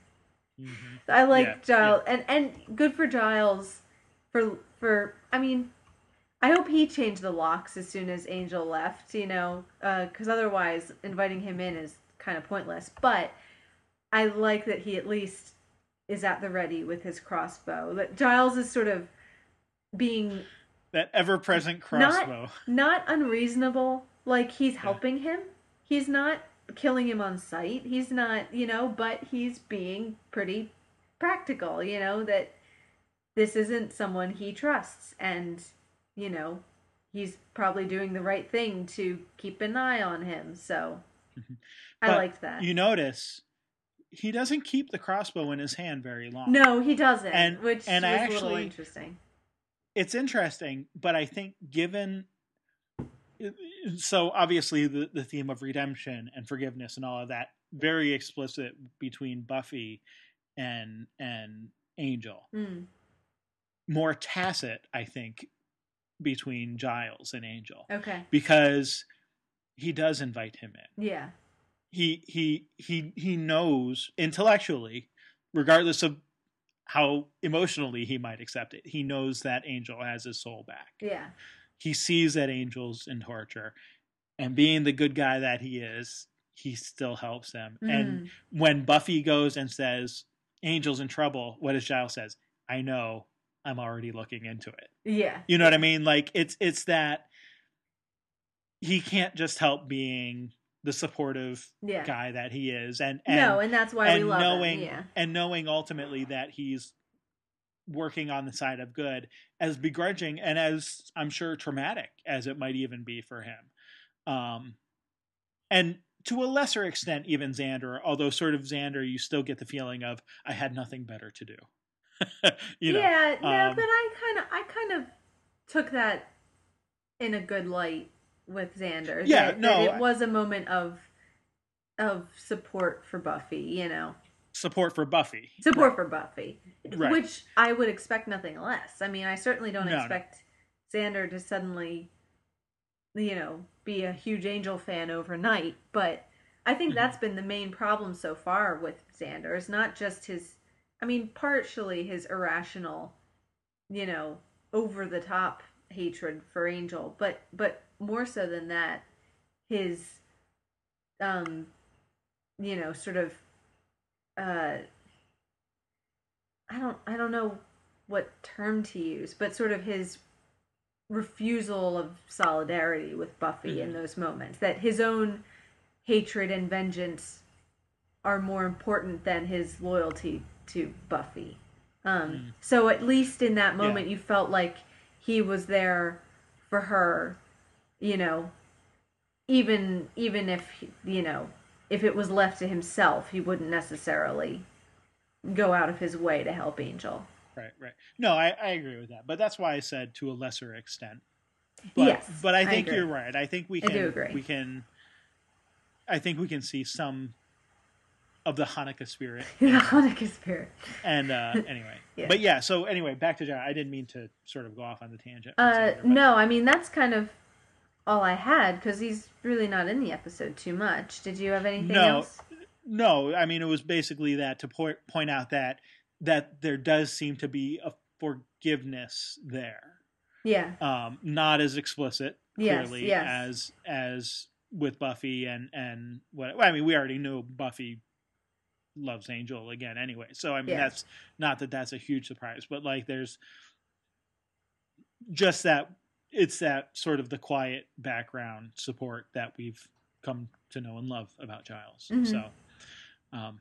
Mhm. I like Yeah, Giles, and and good for Giles for for. I mean, I hope he changed the locks as soon as Angel left. You know, because otherwise inviting him in is kind of pointless. But I like that he at least is at the ready with his crossbow. That Giles is sort of being that ever present crossbow. not unreasonable. Like he's helping him. He's not killing him on sight. He's not, you know, but he's being pretty practical, you know, that this isn't someone he trusts and, you know, he's probably doing the right thing to keep an eye on him. So mm-hmm. I But liked that. You notice he doesn't keep the crossbow in his hand very long. no, he doesn't, And- which and was I a little actually- interesting. it's interesting, but I think given so obviously the the theme of redemption and forgiveness and all of that very explicit between Buffy and and Angel. Mm, More tacit, I think, between Giles and Angel okay. because he does invite him in. Yeah. he he he he knows intellectually regardless of how emotionally he might accept it he knows that angel has his soul back Yeah. He sees that angel's in torture and being the good guy that he is he still helps them and Mm, when buffy goes and says angel's in trouble what does giles says i know i'm already looking into it yeah. you know what I mean? Like it's it's that he can't just help being the supportive Yeah. guy that he is, and, and no, and that's why we love knowing him. Yeah. and knowing ultimately that he's working on the side of good, as begrudging and as I'm sure traumatic as it might even be for him, um, and to a lesser extent even Xander, although sort of Xander, you still get the feeling of I had nothing better to do. you know, yeah, no, um, but I kind of, I kind of took that in a good light with Xander. Yeah, that, no, that it was a moment of of support for Buffy. You know, support for Buffy. support for Buffy, Right. which I would expect nothing less. I mean, I certainly don't No, no. expect Xander to suddenly, you know, be a huge Angel fan overnight. But I think Mhm. that's been the main problem so far with Xander. Is not just his, I mean, partially his irrational, you know, over the top hatred for Angel, but but more so than that, his, um, you know, sort of, uh, I don't I don't know what term to use, but sort of his refusal of solidarity with Buffy in Mhm. those moments. That his own hatred and vengeance are more important than his loyalty to Buffy. Um, Mm. So at least in that moment, you felt like he was there for her, you know, even even if you know if it was left to himself, he wouldn't necessarily go out of his way to help Angel. Right, right. No, I, I agree with that, but that's why I said to a lesser extent. But, Yes, but I I think agree. you're right. I think we I can. do agree. We can. I think we can see some of the Hanukkah spirit. the Hanukkah spirit. And uh, anyway, Yeah. but yeah. So anyway, back to John. I didn't mean to sort of go off on the tangent. Uh, no, I mean that's kind of all I had because he's really not in the episode too much. Did you have anything No. else? No, I mean it was basically that to point point out that that there does seem to be a forgiveness there. Yeah. Um, not as explicit Yes, clearly yes. as as with Buffy and and what well, I mean we already knew Buffy loves Angel again anyway. So I mean Yeah. that's not that that's a huge surprise, but like there's just that it's that sort of the quiet background support that we've come to know and love about Giles. Mhm. So um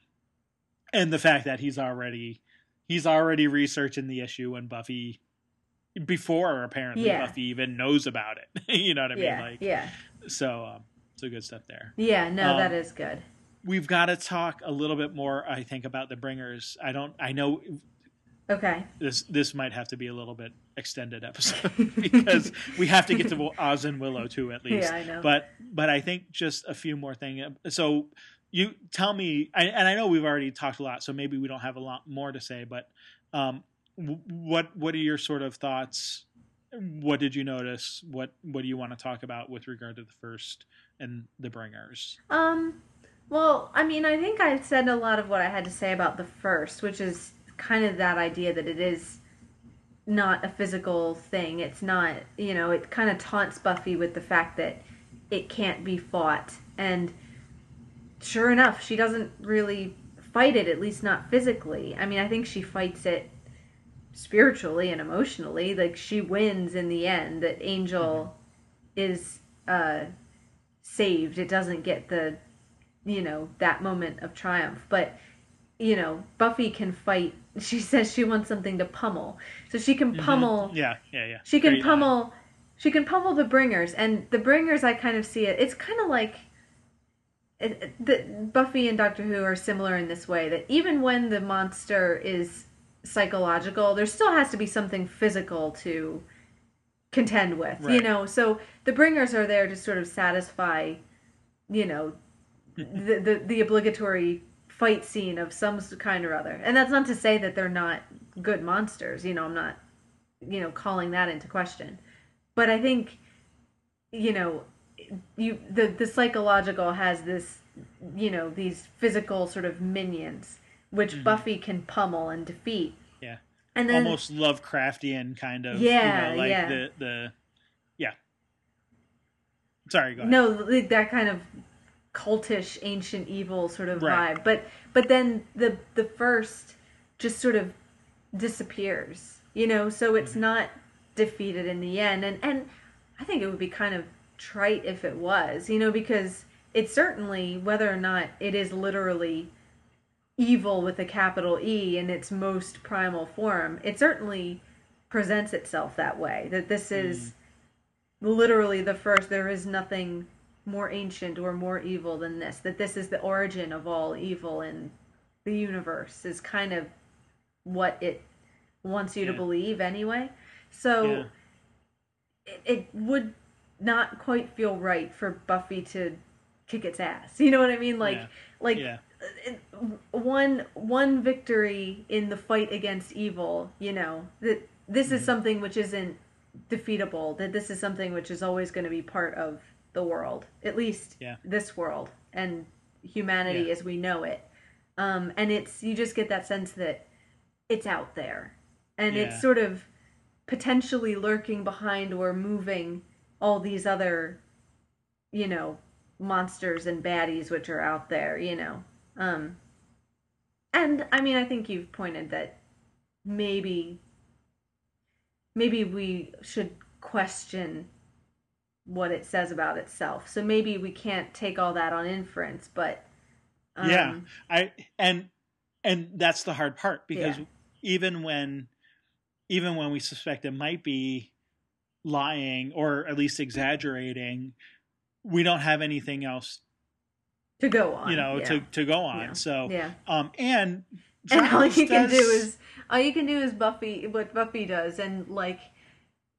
and the fact that he's already he's already researching the issue and Buffy before apparently Yeah. Buffy even knows about it. you know what I mean? yeah. Like yeah. so um so good stuff there. Yeah. No, Um, that is good. We've got to talk a little bit more I think about the bringers. I don't I know Okay. this this might have to be a little bit extended episode because we have to get to Oz and Willow too at least. Yeah, I know. But but I think just a few more things. So you tell me, I, and I know we've already talked a lot, so maybe we don't have a lot more to say. But um, what what are your sort of thoughts? What did you notice? What what do you want to talk about with regard to the first and the bringers? Um, well, I mean, I think I said a lot of what I had to say about the first, which is kind of that idea that it is not a physical thing. It's not, you know, it kind of taunts Buffy with the fact that it can't be fought. And sure enough, she doesn't really fight it, at least not physically. I mean, I think she fights it spiritually and emotionally. Like, she wins in the end, that Angel is, uh, saved. It doesn't get the, you know, that moment of triumph. But, you know, Buffy can fight. She says she wants something to pummel. So she can mm-hmm. pummel. Yeah, yeah, yeah. She can Great pummel. She can pummel the bringers, and the bringers. I kind of see it. It's kind of like it, it- the, Buffy and Doctor Who are similar in this way that even when the monster is psychological, there still has to be something physical to contend with. You know, so the bringers are there to sort of satisfy, you know, the the, the obligatory fight scene of some kind or other. And that's not to say that they're not good monsters. You know, I'm not you know calling that into question but i think you know you the the psychological has this you know these physical sort of minions which buffy can pummel and defeat Mm-hmm. Yeah. and then almost Lovecraftian kind of. Yeah, you know, like yeah. the the yeah. Sorry, go ahead. no that kind of cultish ancient evil sort of Right. vibe. But but then the the first just sort of disappears you know? So it's mm-hmm. not defeated in the end. And and i think it would be kind of trite if it was you know because it certainly whether or not it is literally evil with a capital e in its most primal form it certainly presents itself that way that this is mm. literally the first there is nothing more ancient or more evil than this that this is the origin of all evil in the universe is kind of what it wants you to believe anyway so Yeah. it, it would not quite feel right for buffy to kick its ass you know what i mean like Yeah. like Yeah. one one victory in the fight against evil you know that this Mm-hmm. is something which isn't defeatable that this is something which is always going to be part of the world at least Yeah. this world and humanity Yeah. as we know it um and it's you just get that sense that it's out there and Yeah. it's sort of potentially lurking behind or moving all these other you know monsters and baddies which are out there you know um and i mean i think you've pointed that maybe maybe we should question what it says about itself so maybe we can't take all that on inference but um, Yeah. I and and that's the hard part because Yeah. even when even when we suspect it might be lying or at least exaggerating, we don't have anything else, to go on you know, yeah. to to go on. Yeah. So yeah um and and all you can do is all you can do is buffy what buffy does and like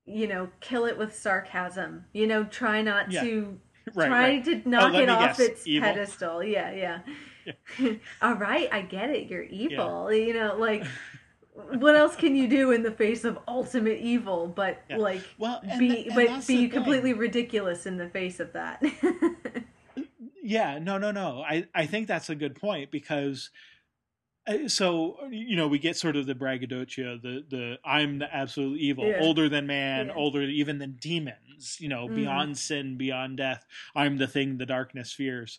you know kill it with sarcasm you know try not Yeah. to right, try right. to oh, knock let it off guess, its evil? pedestal yeah yeah all right, I get it. You're evil. You know, like what else can you do in the face of ultimate evil but Yeah. like Well, be th- and but the be thing. completely ridiculous in the face of that. Yeah, no, no, no. I, I think that's a good point because so you know we get sort of the braggadocio, the the I'm the absolute evil, Yeah. older than man, Yeah. older even than demons. You know, Mhm. beyond sin, beyond death. I'm the thing the darkness fears.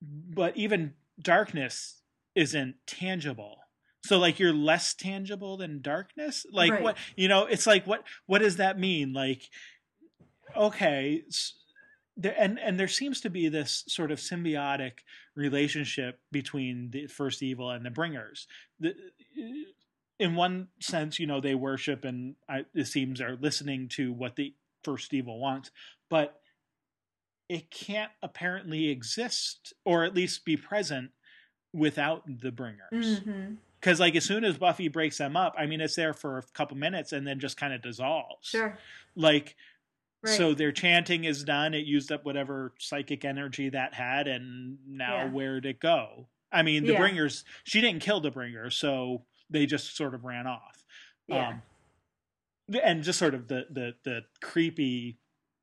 But even darkness isn't tangible. So like you're less tangible than darkness. Like Right. what you know? It's like what what does that mean? Like okay. There, and and there seems to be this sort of symbiotic relationship between the first evil and the bringers. The, in one sense, you know, they worship and I, it seems are listening to what the first evil wants, but it can't apparently exist or at least be present without the bringers. hmm Because like as soon as Buffy breaks them up, I mean, it's there for a couple minutes and then just kind of dissolves. Sure. Like Right. so their chanting is done. It used up whatever psychic energy that had, and now Yeah. where'd it go? I mean, the Yeah. bringers. She didn't kill the bringer, so they just sort of ran off. yeah. Um, and just sort of the the the creepy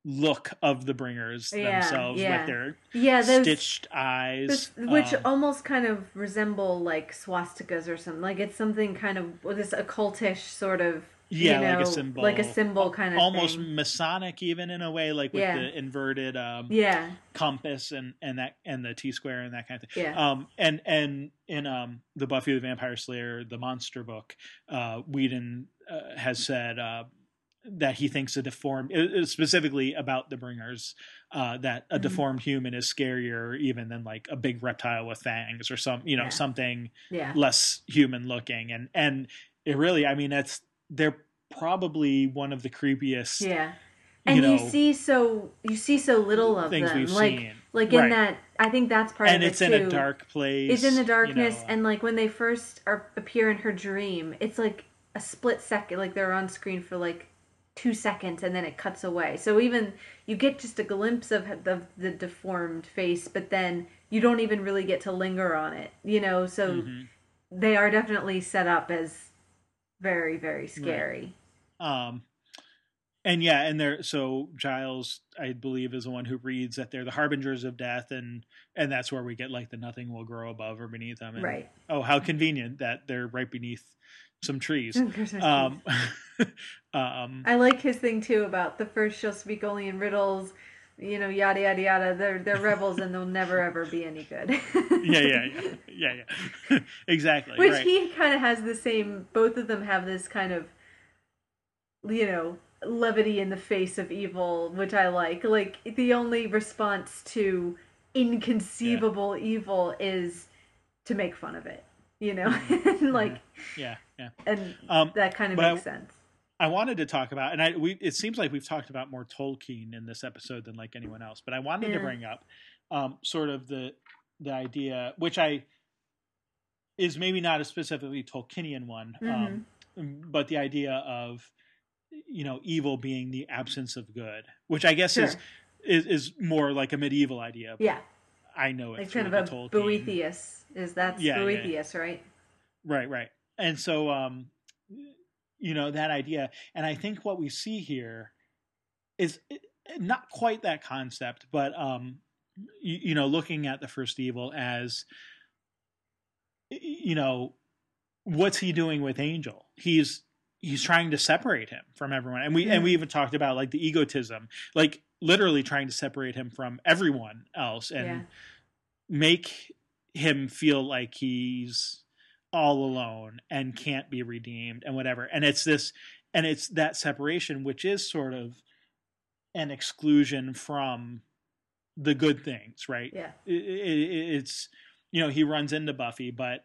look of the bringers Yeah, themselves yeah. with their yeah, those stitched eyes, This, which um, almost kind of resemble like swastikas or something. Like it's something kind of with this occultish sort of yeah, you know, like a symbol, like a symbol kind of almost thing. Masonic, even in a way, like with Yeah. the inverted um, Yeah, compass and and that and the T square and that kind of thing. yeah, Um, and and in um, the Buffy the Vampire Slayer, the monster book, uh, Whedon uh, has said uh, that he thinks a deformed, uh, uh, specifically about the Bringers, uh, that a Mhm. deformed human is scarier even than like a big reptile with fangs or some, you know, Yeah. something yeah, less human looking. And and it really, I mean, it's they're probably one of the creepiest, yeah. And you, know, see so you see so little of them. like seen. like in Right. that, I think that's part and of it. And it's in too. a dark place. It's in the you darkness, know. and like when they first are appear in her dream, it's like a split second. Like they're on screen for like two seconds, and then it cuts away. So even you get just a glimpse of the the deformed face, but then you don't even really get to linger on it. You know, so Mhm. they are definitely set up as very very scary. Um, and yeah, and they're so Giles, I believe, is the one who reads that they're the harbingers of death, and and that's where we get like the nothing will grow above or beneath them. And, Right. Oh, how convenient that they're right beneath some trees. Um, trees. um, I like his thing too about the first she'll speak only in riddles. You know, yada yada yada. They're they're rebels and they'll never ever be any good. yeah, yeah, yeah, yeah, yeah. exactly. Which right. he kind of has the same. Both of them have this kind of, you know, levity in the face of evil, which I like. Like the only response to inconceivable evil is to make fun of it. You know, and like, yeah, yeah. and Um, that kind of but I- makes sense. I wanted to talk about, and I we it seems like we've talked about more Tolkien in this episode than like anyone else, but I wanted to bring up um, sort of the the idea, which I is maybe not a specifically Tolkienian one, um, but the idea of you know evil being the absence of good, which I guess is, Sure. is is more like a medieval idea. but Yeah, I know it kind of a Tolkien. Boethius. Is that Yeah, yeah, yeah. Boethius, right? Right, right. And so, um, you know, that idea. And I think what we see here is eh, not quite that concept, but, um, you, you know, looking at the first evil as, you know, what's he doing with Angel? He's, he's trying to separate him from everyone. And we, and we even talked about like the egotism, like literally trying to separate him from everyone else and Yeah. make him feel like he's all alone and can't be redeemed and whatever. And it's this and it's that separation which is sort of an exclusion from the good things right? Yeah. it, it, it's you know he runs into buffy but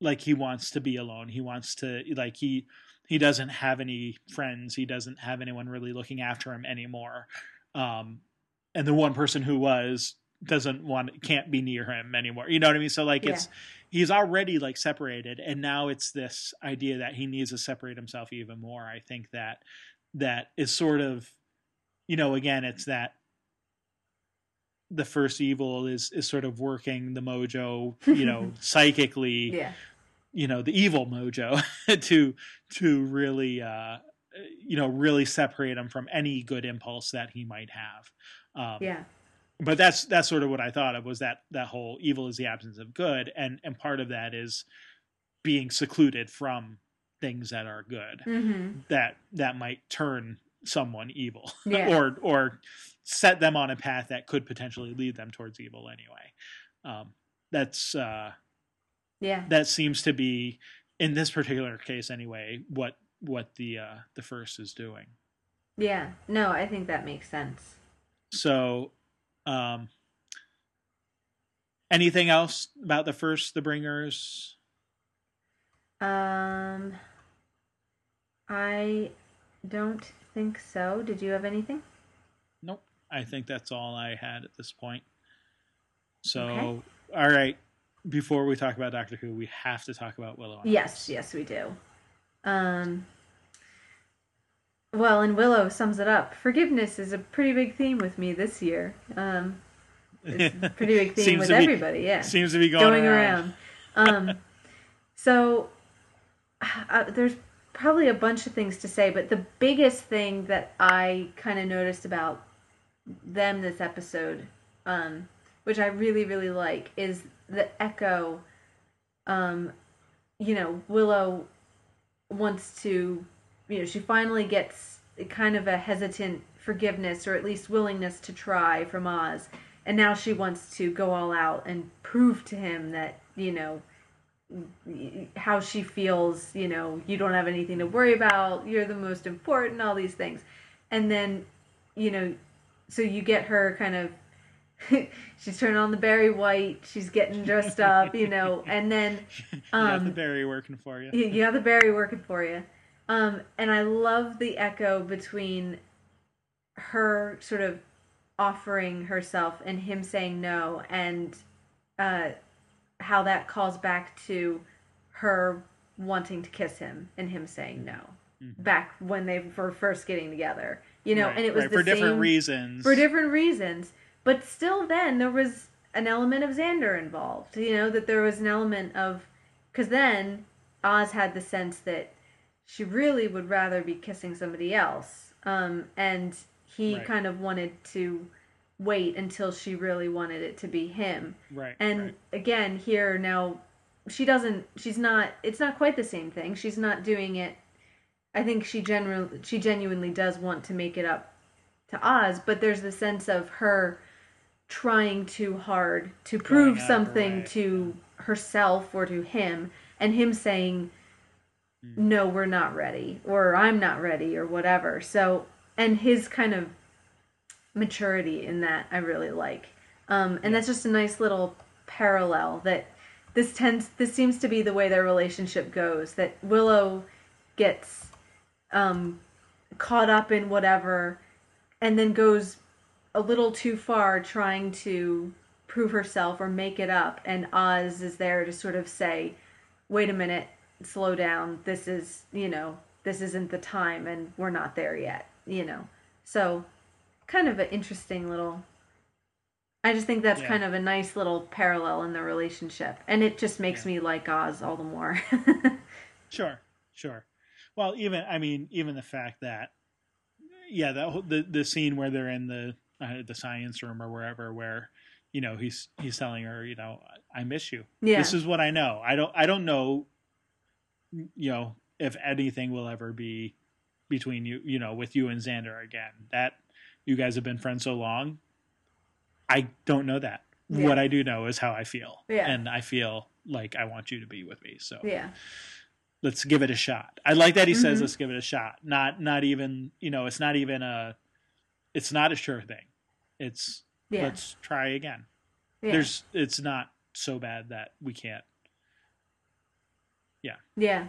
like he wants to be alone. He wants to like he he doesn't have any friends. He doesn't have anyone really looking after him anymore. Um and the one person who was doesn't want can't be near him anymore you know what i mean so like it's he's already like separated and now it's this idea that he needs to separate himself even more i think that that is sort of you know again it's that the first evil is is sort of working the mojo, you know, psychically, Yeah. you know, the evil mojo to to really uh you know, really separate him from any good impulse that he might have. Um Yeah. But that's that's sort of what I thought of was that that whole evil is the absence of good and and part of that is being secluded from things that are good Mm-hmm. that that might turn someone evil Yeah. or or set them on a path that could potentially lead them towards evil anyway um that's uh Yeah. that seems to be in this particular case anyway what what the uh the first is doing Yeah. No, I think that makes sense. so um anything else about the first the bringers Um, I don't think so. Did you have anything? Nope. I think that's all I had at this point. So, Okay. all right. Before we talk about Doctor Who, we have to talk about Willow. Yes, yes, we do. Um, well, and Willow sums it up. Forgiveness is a pretty big theme with me this year. Um, it's a pretty big theme with be- everybody. Yeah, Seems to be going, going around. around. Um, so uh, there's probably a bunch of things to say, but the biggest thing that I kind of noticed about them this episode, um, which I really really like, is the echo. Um, you know, Willow wants to, you know, she finally gets kind of a hesitant forgiveness or at least willingness to try from Oz. And now she wants to go all out and prove to him that, you know, how she feels, you know, you don't have anything to worry about, you're the most important, all these things. And then, you know, so you get her kind of she's turning on the Barry White, she's getting dressed up, you know, and then you got the um, Barry working for you. you, you have the Barry working for you. Um, and I love the echo between her sort of offering herself and him saying no, and uh, how that calls back to her wanting to kiss him and him saying no. Back when they were first getting together, you know, Right, and it was right, for different reasons. for different reasons. But still, then there was an element of Xander involved. You know that there was an element of because then Oz had the sense that she really would rather be kissing somebody else, um, and he Right. kind of wanted to wait until she really wanted it to be him. right. And right. again, here now, she doesn't. She's not. It's not quite the same thing. She's not doing it. I think she generally, she genuinely does want to make it up to Oz, but there's the sense of her trying too hard to prove something way, to herself or to him, and him saying. "No, we're not ready," or "I'm not ready," or whatever. So, and his kind of maturity in that I really like. Um, and that's just a nice little parallel that this tends this seems to be the way their relationship goes that Willow gets um, caught up in whatever and then goes a little too far trying to prove herself or make it up and Oz is there to sort of say wait a minute slow down this is you know this isn't the time and we're not there yet you know so kind of an interesting little I just think that's Yeah. kind of a nice little parallel in the relationship and it just makes Yeah. me like Oz all the more Sure, sure. Well, even I mean, even the fact that, yeah, that whole- the the scene where they're in the uh, the science room or wherever, where you know he's he's telling her, you know, I miss you. Yeah. This is what I know. I don't I don't know, you know, if anything will ever be between you, you know, with you and Xander again. That you guys have been friends so long. I don't know that. Yeah. What I do know is how I feel, Yeah. and I feel like I want you to be with me. So yeah let's give it a shot. I like that he says Mhm. let's give it a shot. Not not even you know it's not even a it's not a sure thing. It's yeah let's try again. There's it's not so bad that we can't. Yeah. Yeah.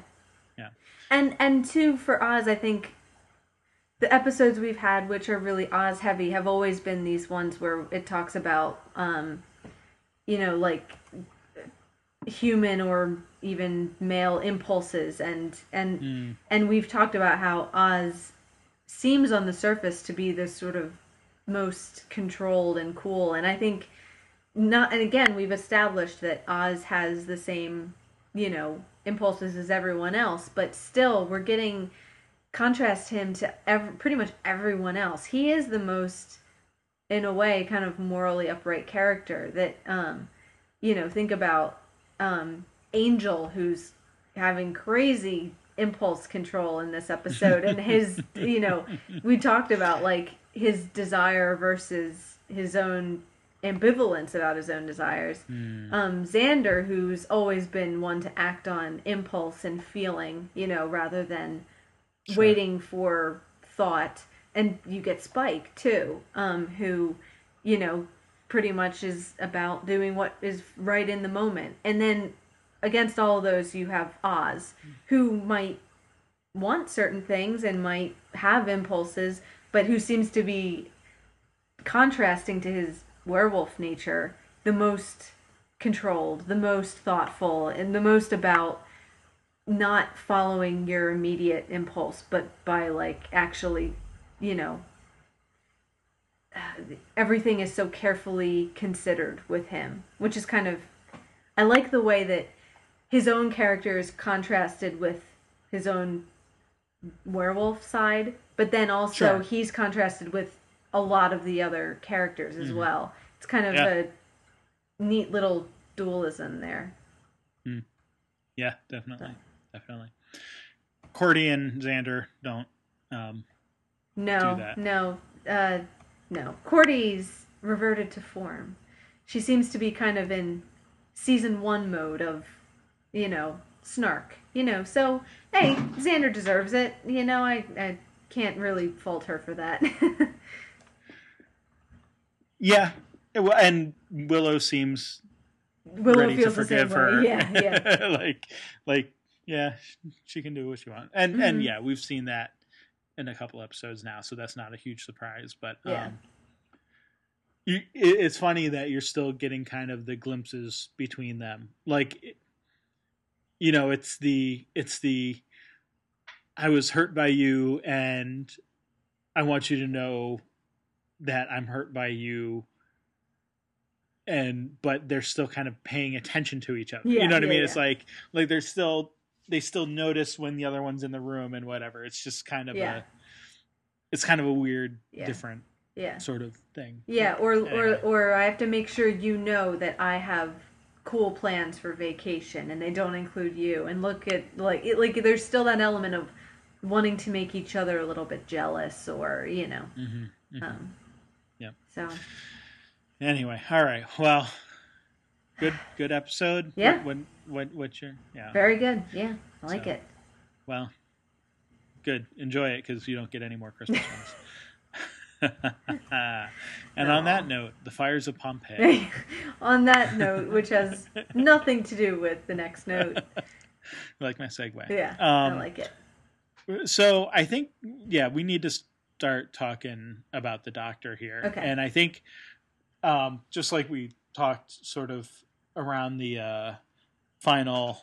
Yeah. And and two for Oz, I think the episodes we've had which are really Oz heavy have always been these ones where it talks about um you know like human or even male impulses and and Mm, and we've talked about how Oz seems on the surface to be this sort of most controlled and cool. And I think not. And again, we've established that Oz has the same, you know, impulses as everyone else, but still, we're getting contrast him to every, pretty much everyone else. He is the most, in a way, kind of morally upright character that, um, you know, think about um, Angel, who's having crazy impulse control in this episode, and his, you know, we talked about like his desire versus his own ambivalence about his own desires. Mm. Um, Xander, who's always been one to act on impulse and feeling, you know, rather than Sure. waiting for thought. And you get Spike too, um, who, you know, pretty much is about doing what is right in the moment. And then against all of those, you have Oz, who might want certain things and might have impulses, but who seems to be contrasting to his werewolf nature, the most controlled, the most thoughtful, and the most about not following your immediate impulse, but by like actually, you know, everything is so carefully considered with him, which is kind of I like the way that his own character is contrasted with his own werewolf side, but then also Sure. he's contrasted with a lot of the other characters as well. It's kind of Yeah. a neat little dualism there. Yeah, definitely, definitely. Cordy and Xander don't. Um, No, do that. no, uh, no. Cordy's reverted to form. She seems to be kind of in season one mode of, you know, snark. You know, so hey, Xander deserves it. You know, I I can't really fault her for that. yeah, and Willow seems Willow ready to forgive her. Yeah, yeah. like, like, yeah, she can do what she wants, and and Mhm. yeah, we've seen that in a couple episodes now, so that's not a huge surprise. But Yeah. um, you, it, it's funny that you're still getting kind of the glimpses between them, like, it- you know, it's the it's the I was hurt by you, and I want you to know that I'm hurt by you and but they're still kind of paying attention to each other. Yeah, you know what I yeah, mean? It's like like they're still they still notice when the other one's in the room and whatever. It's just kind of Yeah. a it's kind of a weird Yeah. different yeah. sort of thing. Yeah, or Anyway. or or I have to make sure you know that I have cool plans for vacation and they don't include you. And look at like it, like there's still that element of wanting to make each other a little bit jealous or, you know. hmm Um Yep. So, Anyway, all right. Well, good good episode. Yeah. What what, what what's your yeah. very good. Yeah, I like So- it. Well, good. Enjoy it because you don't get any more Christmas ones. and on that note, the fires of Pompeii. On that note, which has nothing to do with the next note. like my segue. Yeah, Um, I like it. So I think, yeah, we need to start talking about the doctor here. Okay. And I think, um, just like we talked sort of around the uh, final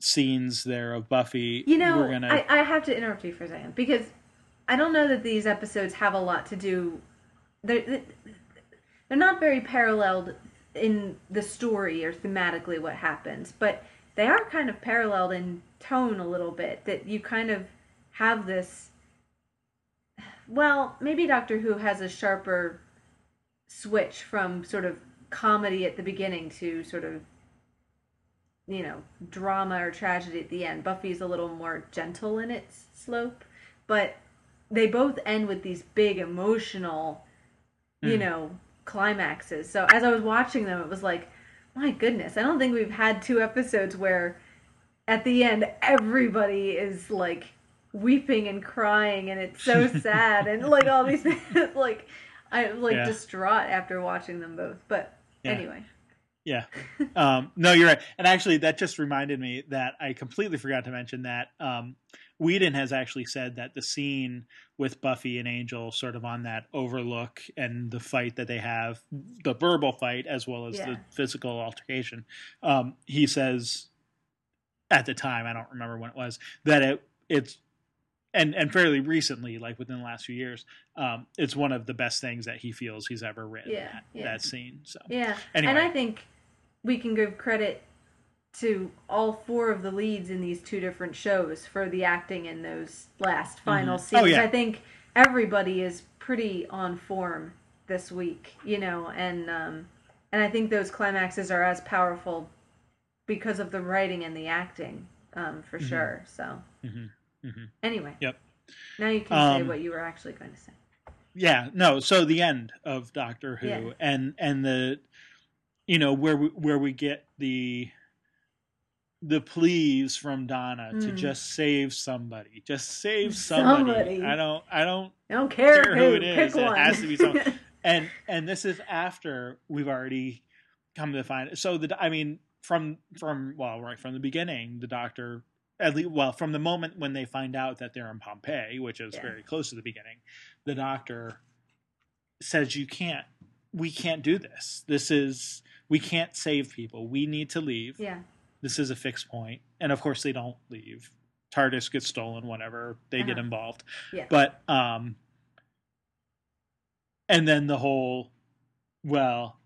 scenes there of Buffy, You know, we're gonna. I, I have to interrupt you for a second because I don't know that these episodes have a lot to do. They're, they're not very paralleled in the story or thematically what happens, but they are kind of paralleled in tone a little bit. That you kind of have this. Well, maybe Doctor Who has a sharper switch from sort of comedy at the beginning to sort of you know, drama or tragedy at the end. Buffy's a little more gentle in its slope, but they both end with these big emotional, you Hmm. know, climaxes. So as I was watching them, it was like, my goodness, I don't think we've had two episodes where at the end everybody is like weeping and crying and it's so sad and like all these things like I'm like Yeah. distraught after watching them both. But Yeah. anyway. Yeah. Um, no, you're right. And actually, that just reminded me that I completely forgot to mention that um, Whedon has actually said that the scene with Buffy and Angel, sort of on that overlook and the fight that they have, the verbal fight as well as Yeah. the physical altercation, um, he says at the time, I don't remember when it was, that it it's and and fairly recently, like within the last few years, um, it's one of the best things that he feels he's ever written. Yeah, that, yeah. that scene. So Yeah. Anyway. And I think we can give credit to all four of the leads in these two different shows for the acting in those last final Mhm. scenes. Oh, yeah. I think everybody is pretty on form this week, you know, and um and I think those climaxes are as powerful because of the writing and the acting, um, for Mhm. sure. So Mhm. Mhm. anyway. Yep. Now you can say Um, what you were actually going to say. yeah, no. So the end of Doctor Who Yeah. and and the you know where we, where we get the the pleas from Donna to Mm. just save somebody, just save somebody. Somebody. I don't I don't I don't care, care who, who it is, it has to be someone. and and this is after we've already come to find so the i mean from from well right from the beginning the doctor at least well from the moment when they find out that they're in pompeii which is Yeah. very close to the beginning the doctor says you can't we can't do this this is we can't save people we need to leave yeah. this is a fixed point and of course they don't leave tardis gets stolen whenever they get Uh-huh. involved Yeah. but um and then the whole well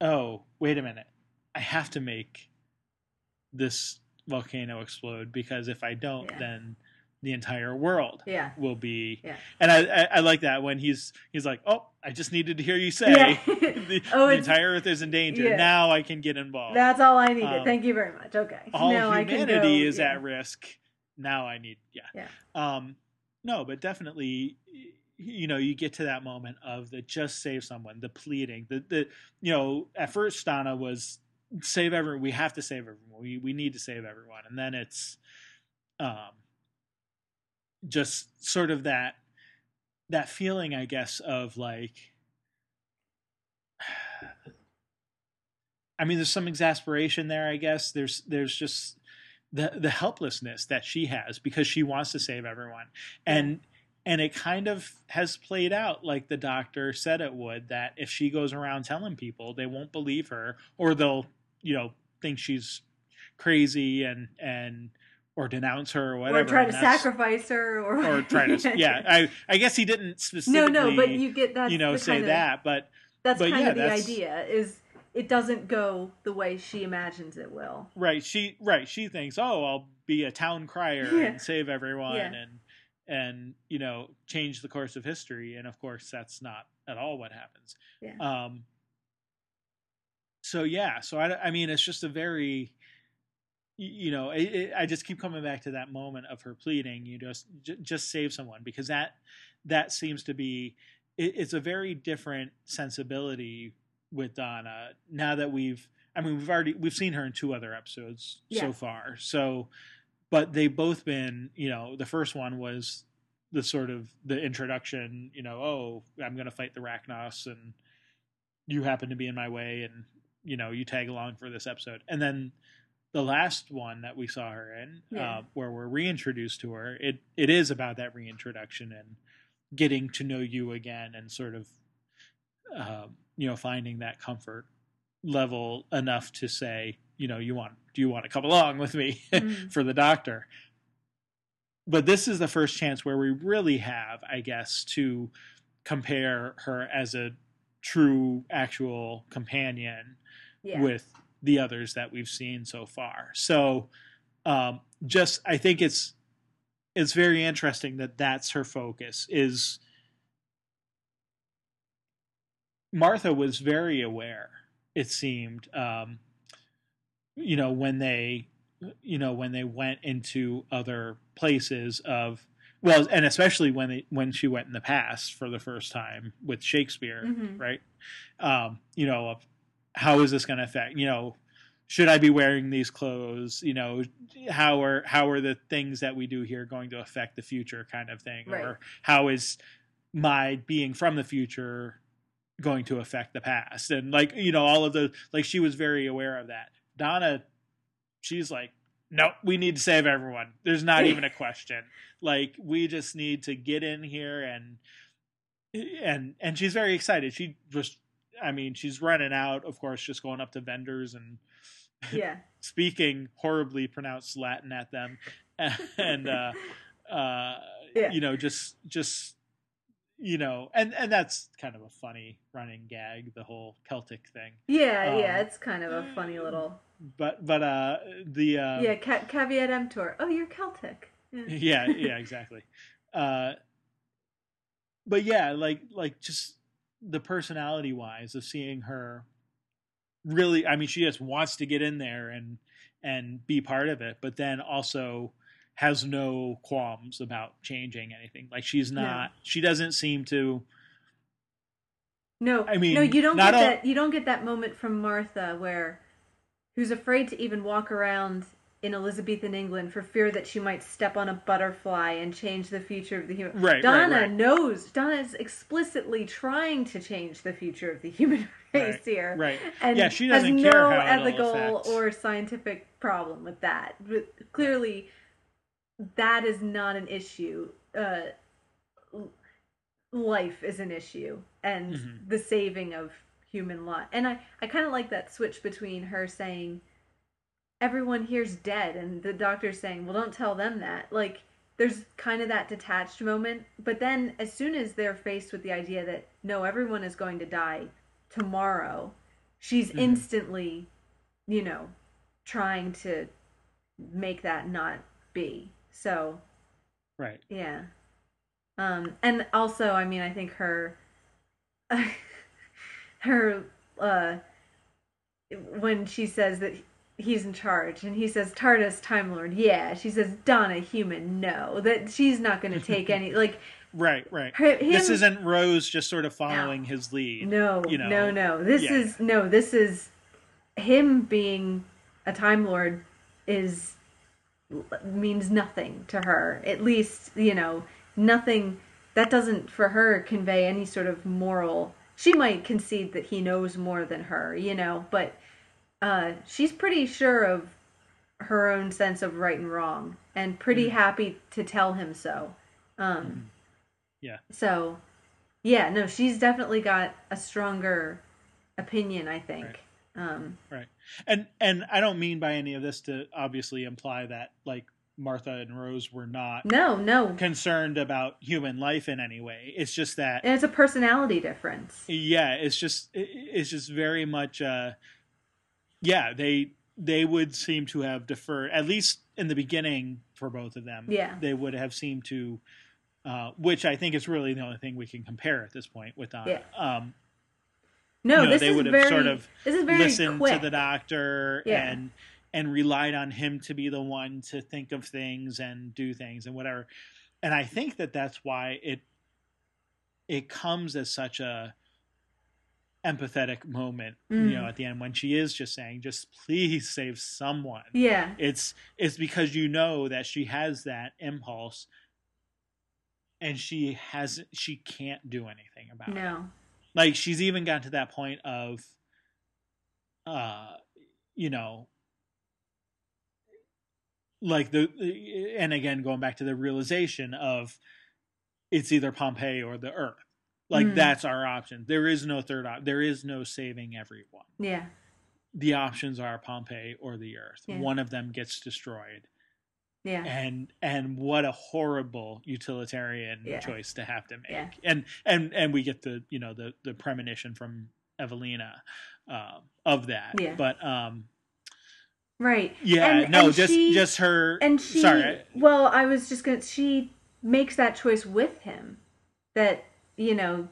oh wait a minute i have to make this volcano explode because if i don't Yeah. then the entire world Yeah. will be Yeah. and I, I i like that when he's he's like oh i just needed to hear you say Yeah. the, Oh, the entire earth is in danger now i can get involved That's all I needed. Um, Thank you very much. Okay. all now I can humanity go- is at risk now i need yeah Yeah. um no but definitely you know you get to that moment of the just save someone the pleading the the you know at first donna was save everyone we have to save everyone we we need to save everyone and then it's um just sort of that that feeling i guess of like I mean, there's some exasperation there. I guess there's there's just the the helplessness that she has because she wants to save everyone, and and it kind of has played out like the doctor said it would. That if she goes around telling people, they won't believe her, or they'll you know think she's crazy and and or denounce her or whatever, or try to sacrifice her, or or try to yeah. I I guess he didn't specifically no, no, but you get that. you know say of, that, but That's but kind yeah, of the idea. Is it doesn't go the way she imagines it will. Right. She right. She thinks, oh, I'll be a town crier Yeah. and save everyone Yeah. and and you know change the course of history. And of course, that's not at all what happens. Yeah. Um. So yeah. So I I mean, it's just a very you know it, it, I just keep coming back to that moment of her pleading. You just j- just save someone because that that seems to be it, it's a very different sensibility with Donna now that we've I mean we've already we've seen her in two other episodes so far. So but they've both been, you know, the first one was the sort of the introduction, you know, oh, I'm going to fight the Racnoss and you happen to be in my way and you know, you tag along for this episode. And then the last one that we saw her in, Yeah. uh, where we're reintroduced to her, it it is about that reintroduction and getting to know you again and sort of um, you know finding that comfort level enough to say you know you want do you want to come along with me Mm. for the doctor but this is the first chance where we really have i guess to compare her as a true actual companion Yeah. with the others that we've seen so far. So, um, just I think it's it's very interesting that that's her focus. Is Martha was very aware. It seemed, um, you know, when they, you know, when they went into other places of well, and especially when they when she went in the past for the first time with Shakespeare, Mhm. right? Um, you know, of how is this going to affect? You know, should I be wearing these clothes? You know, how are how are the things that we do here going to affect the future, kind of thing, Right. or how is my being from the future going to affect the past? And like you know, all of the like she was very aware of that. Donna, she's like, no, we need to save everyone. There's not even a question. Like we just need to get in here and and and she's very excited. She just I mean, she's running out, of course, just going up to vendors and Yeah. speaking horribly pronounced Latin at them, and uh, uh, Yeah. you know, just just you know, and and that's kind of a funny running gag, the whole Celtic thing. Yeah, yeah, Um, it's kind of a funny little. But but uh the uh, Yeah, ca- caveat emptor. Oh, you're Celtic. Yeah. yeah yeah exactly uh but yeah like like just the personality wise of seeing her really i mean she just wants to get in there and and be part of it but then also has no qualms about changing anything like she's No. not she doesn't seem to No, I mean, no, you don't get all- that. You don't get that moment from Martha where who's afraid to even walk around in Elizabethan England for fear that she might step on a butterfly and change the future of the human. Right, right, Donna right. knows. Donna is explicitly trying to change the future of the human race Right, here. right. And Yeah, she has doesn't no care how it'll ethical or scientific problem with that. But clearly, that is not an issue. Uh, life is an issue, and Mhm. the saving of human life. And I, I kind of like that switch between her saying, "Everyone here's dead," and the doctor's saying, "Well, don't tell them that." Like, there's kind of that detached moment, but then as soon as they're faced with the idea that no, everyone is going to die tomorrow, she's Mhm. instantly, you know, trying to make that not be. So, right yeah. Um, and also, I mean, I think her, her, uh, when she says that he's in charge, and he says TARDIS Time Lord, yeah. She says Donna human, no. That she's not going to take any like right right her, him. this isn't rose just sort of following his lead no, you know, no, no. This yeah. is no. This is him being a Time Lord is means nothing to her. At least you know nothing. That doesn't for her convey any sort of moral. She might concede that he knows more than her, you know, but uh, she's pretty sure of her own sense of right and wrong, and pretty Mhm. happy to tell him so. Um, Mhm. Yeah. So, yeah, no, she's definitely got a stronger opinion. I think. Right. Um, and and I don't mean by any of this to obviously imply that like Martha and Rose were not no, no, concerned about human life in any way. It's just that and it's a personality difference. yeah, it's just it's just very much uh yeah, they they would seem to have deferred at least in the beginning for both of them. Yeah. They would have seemed to uh, which I think is really the only thing we can compare at this point with Donna. Um, No, you know, this they is would have very. sort of this is very listened quick. to the doctor Yeah. and and relied on him to be the one to think of things and do things and whatever and i think that that's why it it comes as such a empathetic moment you Mm. know at the end when she is just saying just please save someone. Yeah, it's it's because you know that she has that impulse and she has she can't do anything about it. No, like she's even gotten to that point of uh you know like the and again going back to the realization of it's either pompeii or the earth like Mm. that's our option there is no third op- there is no saving everyone yeah, the options are pompeii or the earth Yeah. one of them gets destroyed yeah, and and what a horrible utilitarian Yeah. choice to have to make Yeah. and and and we get the you know the the premonition from evelina um of that Yeah. but um right. yeah And- no and just she- just her And she, sorry well, I was just gonna. She makes that choice with him. That you know,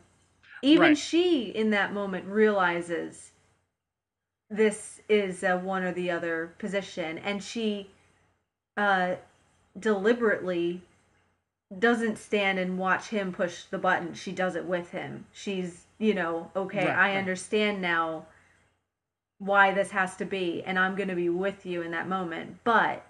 even Right. she in that moment realizes this is a one or the other position, and she uh, deliberately doesn't stand and watch him push the button. She does it with him. She's, you know, okay, Right, I right. understand now why this has to be, and I'm going to be with you in that moment. But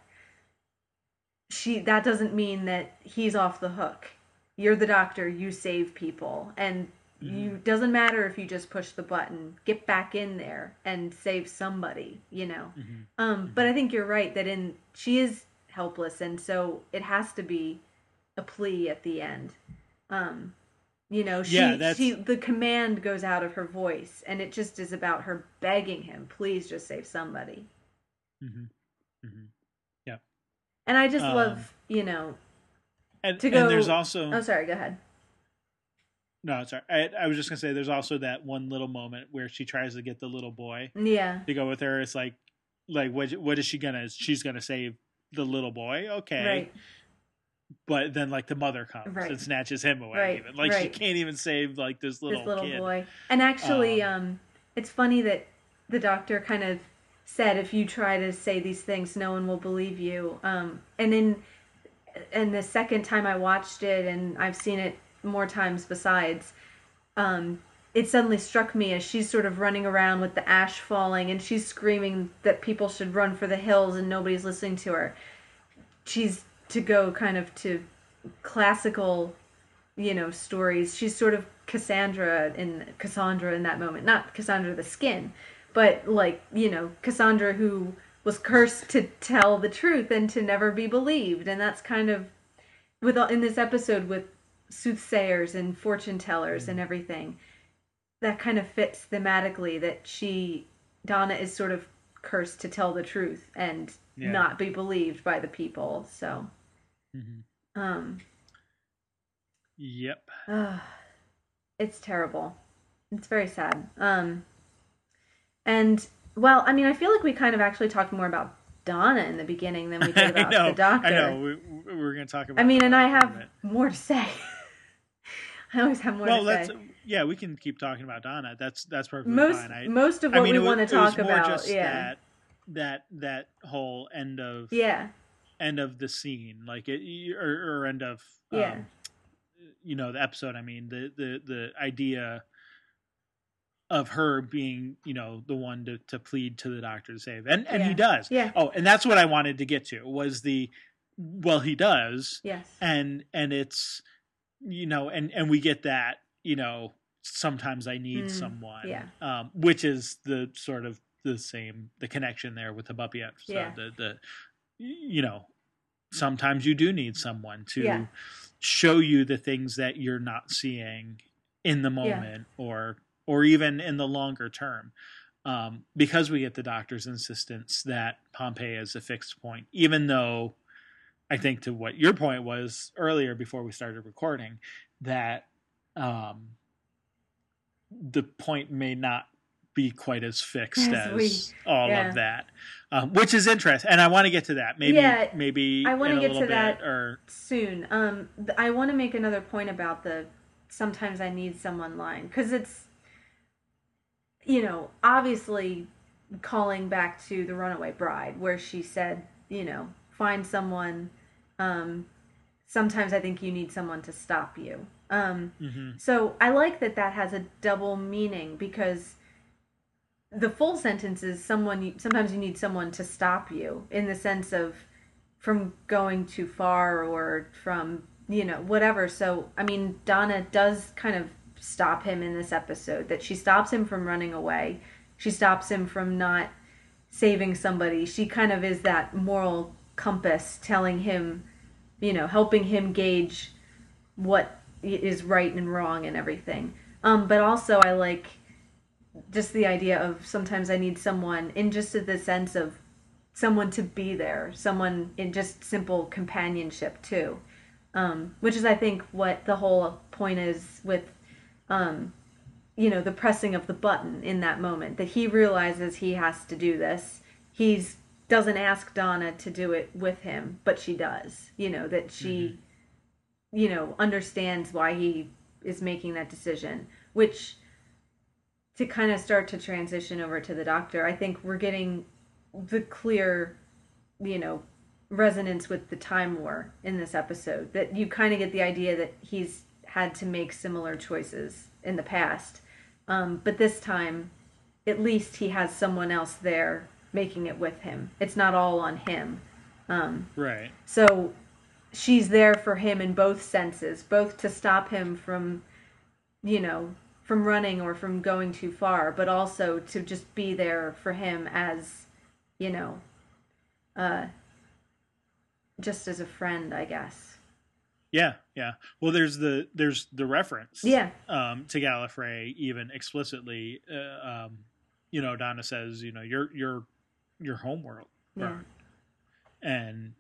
she that doesn't mean that he's off the hook. You're the doctor, you save people, and you doesn't matter if you just push the button. Get back in there and save somebody, you know. Mhm. Um, but I think you're right that in she is helpless, and so it has to be a plea at the end. Um, you know, she, Yeah, that's- she the command goes out of her voice, and it just is about her begging him, "Please, just save somebody." Mhm. Mhm. Yeah. And I just Um, love, you know, and, To go- and there's also Oh, sorry. Go ahead. no, sorry. I, I was just gonna say there's also that one little moment where she tries to get the little boy Yeah. to go with her. It's like, like what what is she gonna? She's gonna save the little boy, okay? Right. But then like the mother comes Right. and snatches him away. Right, Even like she can't even save like this little, this little kid. boy. And actually, Um, um, it's funny that the doctor kind of said, if you try to say these things, no one will believe you. Um, and then, and the second time I watched it, and I've seen it more times besides, um, it suddenly struck me as she's sort of running around with the ash falling, and she's screaming that people should run for the hills, and nobody's listening to her. She's to go kind of to classical you know stories she's sort of cassandra in cassandra in that moment not cassandra the skin but like you know cassandra who was cursed to tell the truth and to never be believed and that's kind of with all in this episode with soothsayers and fortune tellers and everything that kind of fits thematically that she donna is sort of cursed to tell the truth and Yeah. not be believed by the people so Mhm. um Yep. Ugh. it's terrible. It's very sad. Um, and well, I mean, I feel like we kind of actually talked more about Donna in the beginning than we did about know. the doctor. I know. We, we we're gonna talk about. I mean, and I have more to say. I always have more Well, to let's. say. Yeah, we can keep talking about Donna. That's that's perfectly Most fine. I, most of I what mean, we want to talk about, just yeah, that that that whole end of yeah, end of the scene, like it, or, or end of um, Yeah. you know, the episode. I mean, the the the idea of her being, you know, the one to to plead to the doctor to save, and and he does. yeah, Oh, and that's what I wanted to get to was the well, he does, yes, and and it's you know, and and we get that, you know, sometimes I need Mm, someone, yeah. um, which is the sort of the same the connection there with the puppy episode. Yeah. The the you know, sometimes you do need someone to Yeah. show you the things that you're not seeing in the moment or or even in the longer term. Um, because we get the doctor's insistence that Pompeii is a fixed point, even though I think to what your point was earlier before we started recording, that um, the point may not be quite as fixed As as we- all yeah. of that, um, which is interesting. And I want to get to that. Maybe, Yeah, maybe I wanna a get to bit, that. or soon. Um, I want to make another point about the sometimes I need someone line because it's, you know, obviously calling back to the Runaway Bride where she said, you know, find someone. Um, sometimes I think you need someone to stop you. Um, mhm. so I like that that has a double meaning because the full sentence is someone. You, sometimes you need someone to stop you in the sense of from going too far or from you know whatever. So I mean, Donna does kind of stop him in this episode. That she stops him from running away. She stops him from not saving somebody. She kind of is that moral compass telling him, you know, helping him gauge what is right and wrong and everything. Um, but also, I like just the idea of sometimes I need someone in just the sense of someone to be there, someone in just simple companionship too. Um, which is, I think, what the whole point is with, um, you know, the pressing of the button in that moment. That he realizes he has to do this. He's doesn't ask Donna to do it with him, but she does. You know that she you know, understands why he is making that decision, which to kind of start to transition over to the doctor, I think we're getting the clear, you know, resonance with the time war in this episode. That you kind of get the idea that he's had to make similar choices in the past. Um, but this time, at least he has someone else there making it with him. It's not all on him. Um, right. so she's there for him in both senses, both to stop him from, you know, from running or from going too far, but also to just be there for him as, you know, uh, just as a friend, I guess. Yeah, yeah. Well, there's the there's the reference. Yeah. Um, to Gallifrey, even explicitly, uh, um, you know, Donna says, you know, your your your homeworld Yeah. and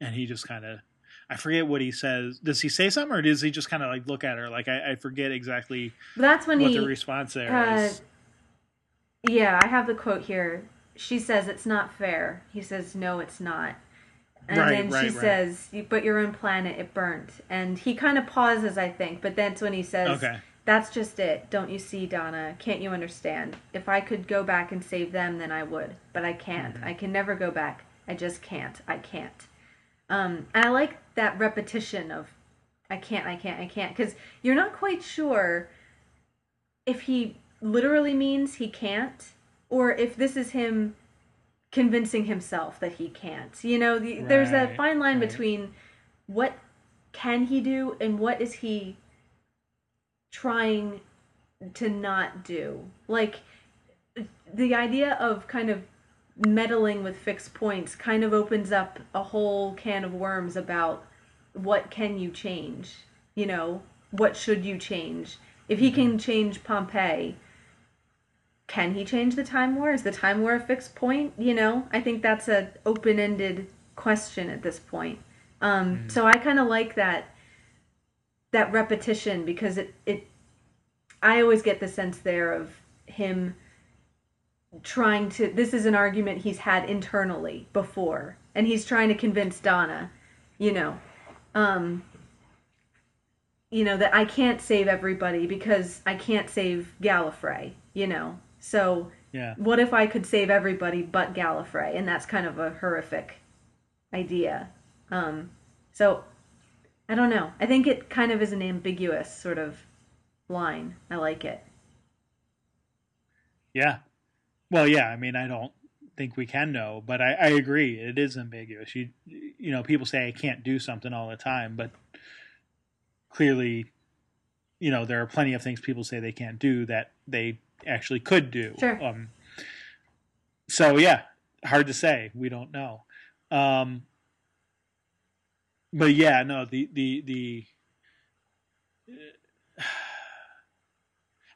and he just kind of, I forget what he says. Does he say something, or does he just kind of like look at her? Like I, I forget exactly. That's when what he. the response there uh, is. Yeah, I have the quote here. She says it's not fair. He says no, it's not. And Right, then right, she right. says, "But your own planet, it burnt." And he kind of pauses, I think, but that's when he says, Okay. "That's just it. Don't you see, Donna? Can't you understand? If I could go back and save them, then I would. But I can't. Mm-hmm. I can never go back. I just can't. I can't." Um, and I like that repetition of, "I can't. I can't. I can't," because you're not quite sure if he literally means he can't or if this is him convincing himself that he can't. You know, the, there's that fine line right. between what can he do and what is he trying to not do. Like the idea of kind of meddling with fixed points kind of opens up a whole can of worms about what can you change? You know, what should you change? If he can mm-hmm. change Pompeii, can he change the Time War? Is the Time War a fixed point? You know, I think that's an open-ended question at this point. Um, So I kind of like that that repetition because it it I always get the sense there of him trying to this is an argument he's had internally before and he's trying to convince Donna, you know, um you know that I can't save everybody because I can't save Gallifrey, you know. So Yeah. what if I could save everybody but Gallifrey? And that's kind of a horrific idea. Um, so I don't know. I think it kind of is an ambiguous sort of line. I like it. Yeah. Well, yeah. I mean, I don't think we can know, but I, I agree. It is ambiguous. You, you know, people say I can't do something all the time, but clearly, you know, there are plenty of things people say they can't do that they actually could do. Sure. Um, so yeah, hard to say. We don't know. Um, but yeah, no, the the the.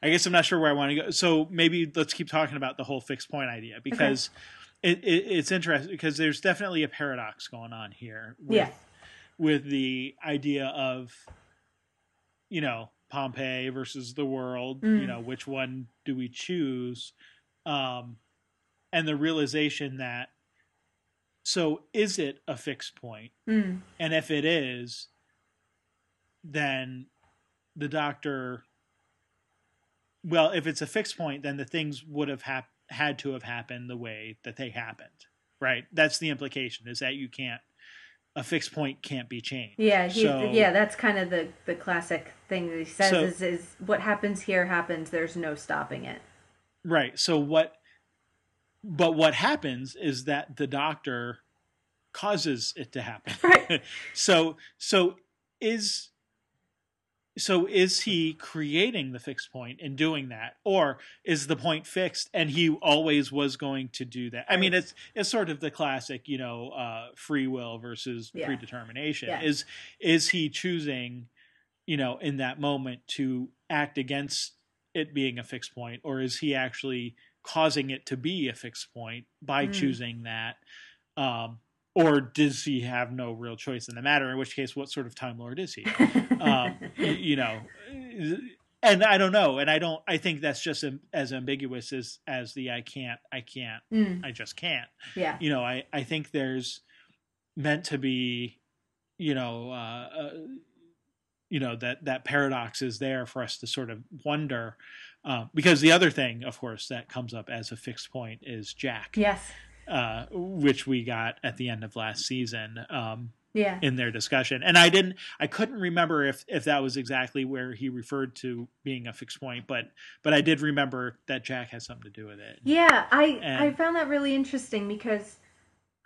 I guess I'm not sure where I want to go. So maybe let's keep talking about the whole fixed point idea because it, it, it's interesting because there's definitely a paradox going on here. With, Yeah. With the idea of, you know, Pompeii versus the world. Mm. You know, which one do we choose? Um, and the realization that. So is it a fixed point? Mm. And if it is, then the doctor. Well, if it's a fixed point, then the things would have hap- had to have happened the way that they happened, right? That's the implication: is that you can't a fixed point can't be changed. Yeah, So- yeah, that's kind of the the classic thing that he says So- is, is what happens here happens. There's no stopping it. Right. So what but what happens is that the doctor causes it to happen. Right. so so is so is he creating the fixed point in doing that or is the point fixed and he always was going to do that i mean it's it's sort of the classic you know uh free will versus Yeah. predetermination Yeah. is is he choosing you know in that moment to act against it being a fixed point or is he actually causing it to be a fixed point by Mm. choosing that um or does he have no real choice in the matter in which case what sort of time lord is he um, you know, and I don't know, and I don't. I think that's just as ambiguous as as the I can't, I can't, Mm, I just can't. yeah. You know, I I think there's meant to be, you know, uh, uh, you know that that paradox is there for us to sort of wonder. Uh, because the other thing, of course, that comes up as a fixed point is Jack, Yes. uh, which we got at the end of last season. Um, Yeah. in their discussion and i didn't i couldn't remember if if that was exactly where he referred to being a fixed point but but i did remember that jack has something to do with it Yeah, I And- I found that really interesting because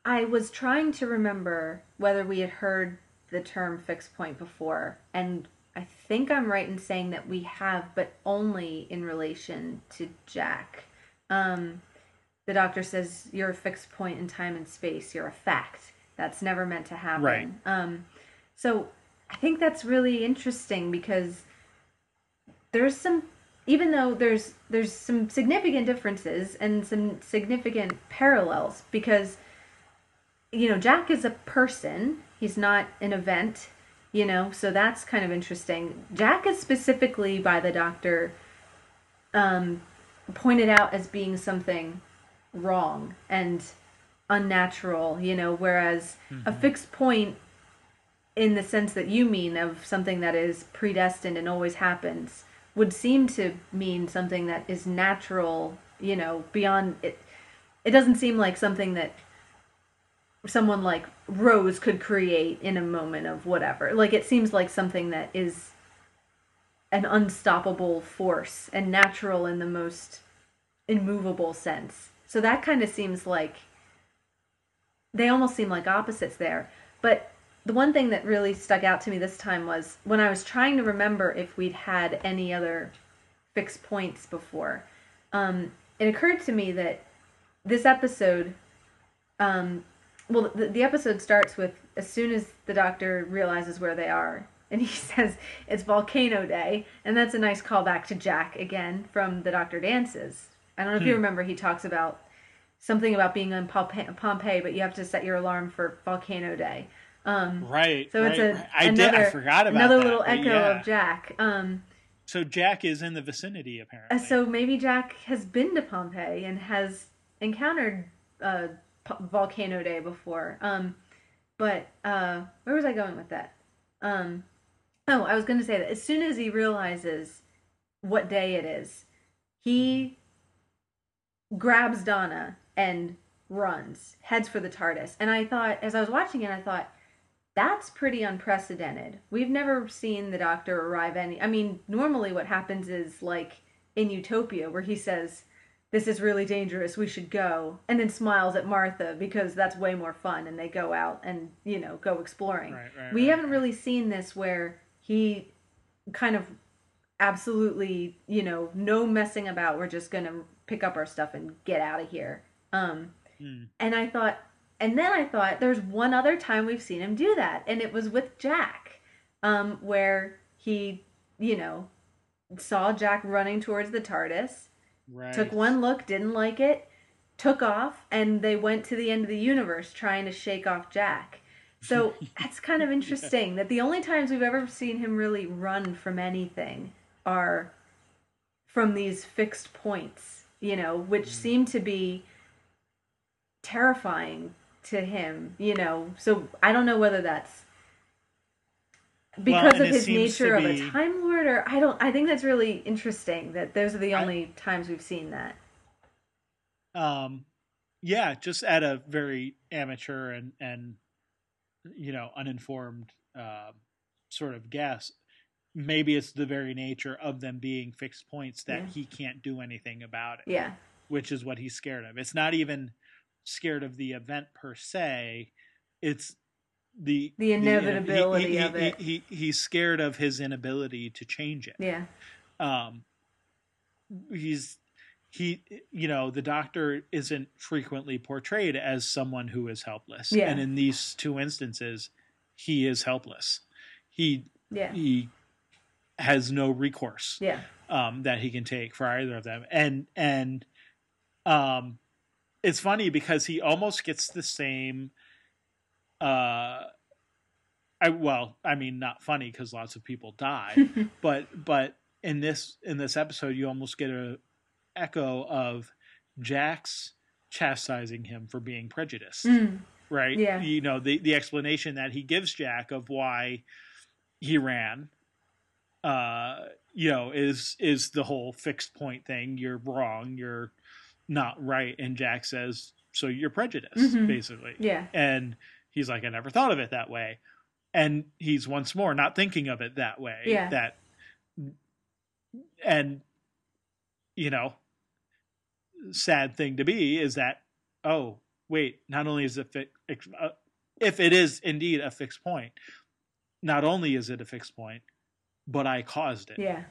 I was trying to remember whether we had heard the term fixed point before, and I think I'm right in saying that we have, but only in relation to Jack. Um, the doctor says you're a fixed point in time and space. You're a fact. That's never meant to happen. Right. Um, so I think that's really interesting because there's some even though there's there's some significant differences and some significant parallels because you know Jack is a person He's not an event, you know, so that's kind of interesting. Jack is specifically by the doctor um, pointed out as being something wrong and unnatural, you know, whereas mm-hmm. a fixed point in the sense that you mean of something that is predestined and always happens would seem to mean something that is natural, you know, beyond it. It doesn't seem like something that someone like Rose could create in a moment of whatever. Like it seems like something that is an unstoppable force and natural in the most immovable sense. So that kind of seems like they almost seem like opposites there. But the one thing that really stuck out to me this time was when I was trying to remember if we'd had any other fixed points before. Um, it occurred to me that this episode, um, well, the, the episode starts with as soon as the doctor realizes where they are, and he says it's volcano day, and that's a nice callback to Jack again from the Doctor Dances. I don't know if hmm. you remember, he talks about something about being on Pompeii, but you have to set your alarm for volcano day. Um, right. So right, it's a right. I another, did. I forgot about another that, little echo yeah. of Jack. Um, so Jack is in the vicinity apparently. Uh, so maybe Jack has been to Pompeii and has encountered uh, volcano day before. Um, but uh, where was I going with that? Um, oh, I was going to say that as soon as he realizes what day it is, he grabs Donna and runs, heads for the TARDIS. And I thought, as I was watching it, I thought, that's pretty unprecedented. We've never seen the Doctor arrive any. I mean, normally what happens is like in Utopia, where he says, This is really dangerous, we should go, and then smiles at Martha because that's way more fun, and they go out and, you know, go exploring. Right, right, we right, haven't really seen this where he kind of absolutely, you know, no messing about. We're just gonna pick up our stuff and get out of here. Um, mm. And I thought, and then I thought, there's one other time we've seen him do that, and it was with Jack, um, where he, you know, saw Jack running towards the TARDIS, right. took one look, didn't like it, took off, and they went to the end of the universe trying to shake off Jack. So that's kind of interesting yeah. that the only times we've ever seen him really run from anything are from these fixed points, you know, which mm. seem to be terrifying to him, you know. So I don't know whether that's because well, of his nature of a time lord or I don't I think that's really interesting that those are the only I... times we've seen that. Um yeah, just at a very amateur and and you know, uninformed uh, sort of guess. Maybe it's the very nature of them being fixed points that yeah. he can't do anything about it. Yeah. Which is what he's scared of. It's not even scared of the event per se. It's the the inevitability the, he, he, of it. He, he, he's scared of his inability to change it. Yeah. Um, he's he you know the doctor isn't frequently portrayed as someone who is helpless yeah. and in these two instances he is helpless he yeah. he has no recourse yeah um that he can take for either of them and and um it's funny because he almost gets the same uh I well, I mean not funny because lots of people die, but but in this in this episode you almost get a echo of Jack's chastising him for being prejudiced. Mm. Right? Yeah. You know, the the explanation that he gives Jack of why he ran uh you know is is the whole fixed point thing you're wrong you're not right and jack says so you're prejudiced mm-hmm. basically yeah and he's like i never thought of it that way. And he's once more not thinking of it that way yeah. that and you know sad thing to be is that oh wait not only is it uh, if it is indeed a fixed point not only is it a fixed point but i caused it. Yeah.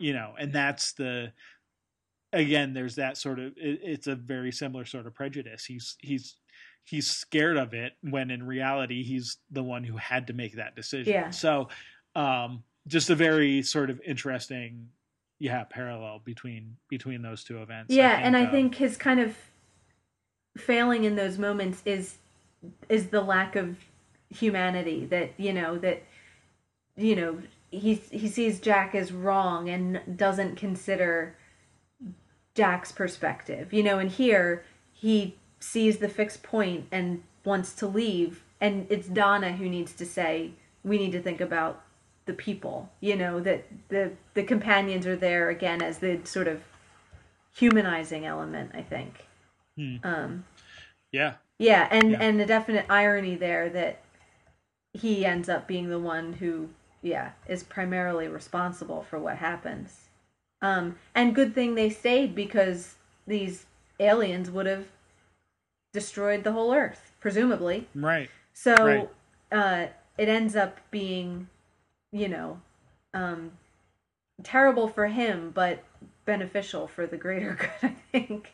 You know and that's the again there's that sort of it, it's a very similar sort of prejudice. He's he's he's scared of it when in reality he's the one who had to make that decision yeah so um just a very sort of interesting yeah parallel between between those two events. Yeah, I think, and I um, think his kind of failing in those moments is is the lack of humanity that you know that you know he he sees Jack as wrong and doesn't consider Jack's perspective. You know, and here he sees the fixed point and wants to leave and it's Donna who needs to say we need to think about the people, you know, that the the companions are there again as the sort of humanizing element, I think. Hmm. Um Yeah. yeah, and Yeah. and the definite irony there that he ends up being the one who, yeah, is primarily responsible for what happens. Um, and good thing they stayed because these aliens would have destroyed the whole Earth, presumably. Right. So Right. uh, it ends up being, you know, um, terrible for him, but beneficial for the greater good. I think.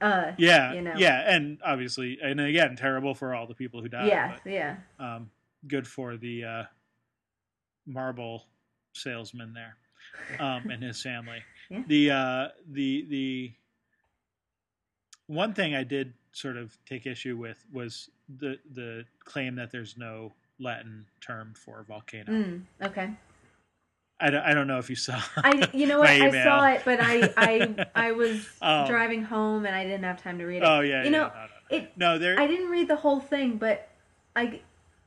Uh, Yeah. You know. Yeah, and obviously, and again, terrible for all the people who died. yeah, yeah. Um, good for the uh, marble salesman there, um, and his family. Yeah. The uh, the the one thing I did sort of take issue with was the the claim that there's no Latin term for volcano. Mm, okay. I, don't, I don't know if you saw. I you know what I saw it, but I I I was Oh. driving home and I didn't have time to read it. Oh yeah, You yeah, know, no, no, no. it no, there. I didn't read the whole thing, but I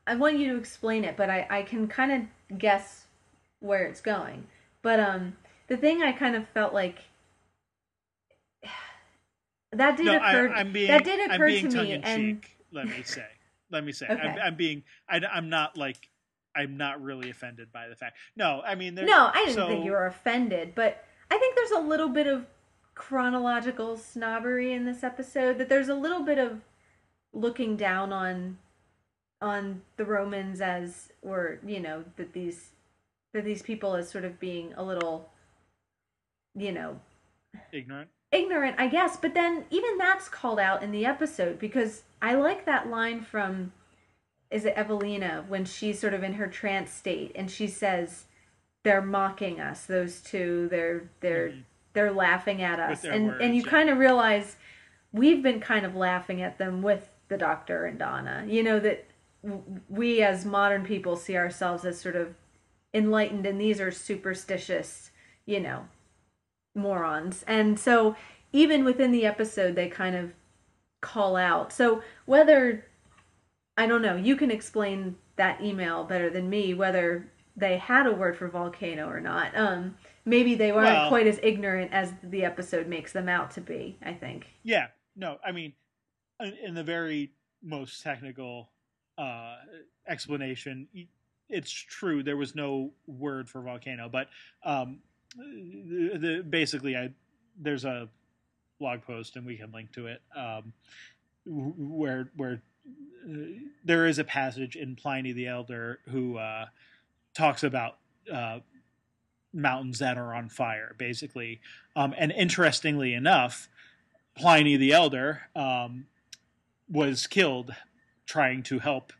I want you to explain it, but I I can kind of guess where it's going. But um the thing I kind of felt like that did no, occur I, am being. that did I'm occur being to me and. Let me say. Let me say. Okay. I'm, I'm being. I, am not like. I'm not really offended by the fact. No, I mean. there- No, I didn't so- think you were offended, but I think there's a little bit of chronological snobbery in this episode. That there's a little bit of looking down on on the Romans as, or you know, that these that these people as sort of being a little, you know, ignorant. Ignorant, I guess. But then even that's called out in the episode because I like that line from is it Evelina when she's sort of in her trance state and she says they're mocking us those two they're they're Mhm. they're laughing at us and words, and you yeah. kind of realize we've been kind of laughing at them with the doctor and Donna you know that w- we as modern people see ourselves as sort of enlightened and these are superstitious you know morons and so even within the episode they kind of call out so whether i don't know you can explain that email better than me whether they had a word for volcano or not um maybe they weren't Well- quite as ignorant as the episode makes them out to be i think Yeah. No, I mean, in, in the very most technical uh, explanation, it's true. There was no word for volcano, but um, the, basically, I there's a blog post, and we can link to it, um, where where uh, there is a passage in Pliny the Elder who uh, talks about. Uh, mountains that are on fire basically um, and interestingly enough Pliny the Elder um, was killed trying to help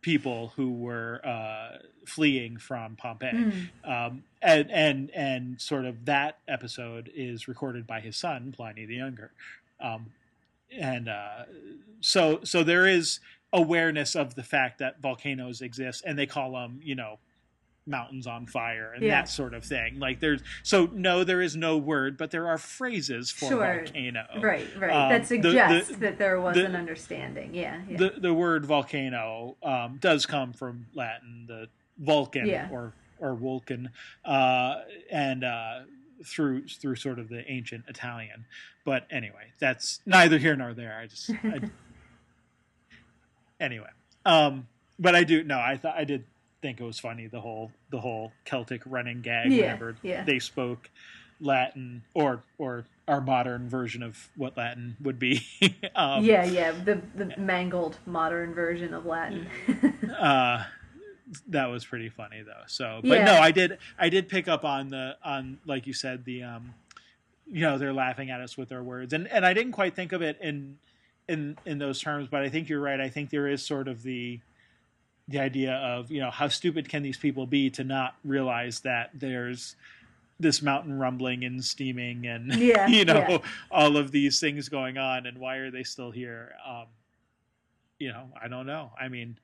people who were uh, fleeing from Pompeii. Mm. Um, and, and and sort of that episode is recorded by his son Pliny the Younger, um, and uh, so so there is awareness of the fact that volcanoes exist, and they call them you know mountains on fire and Yeah. that sort of thing. Like there's so no, there is no word, but there are phrases for Sure. volcano. right right Um, that the- suggests the- that there was the- an understanding yeah, yeah. The the word volcano um, does come from Latin, the Vulcan Yeah. or or Vulcan, uh, and uh, through through sort of the ancient Italian. But anyway, that's neither here nor there. I just I, anyway. Um, but I do no, I thought I did think it was funny the whole the whole Celtic running gag Yeah, whenever yeah. they spoke Latin or or our modern version of what Latin would be. um, yeah yeah the the mangled modern version of latin uh that was pretty funny though. So but Yeah. no i did i did pick up on the on like you said the um you know they're laughing at us with their words. And and i didn't quite think of it in in in those terms but i think you're right. I think there is sort of the the idea of you know how stupid can these people be to not realize that there's this mountain rumbling and steaming and Yeah, you know yeah. all of these things going on and why are they still here? Um you know i don't know. I mean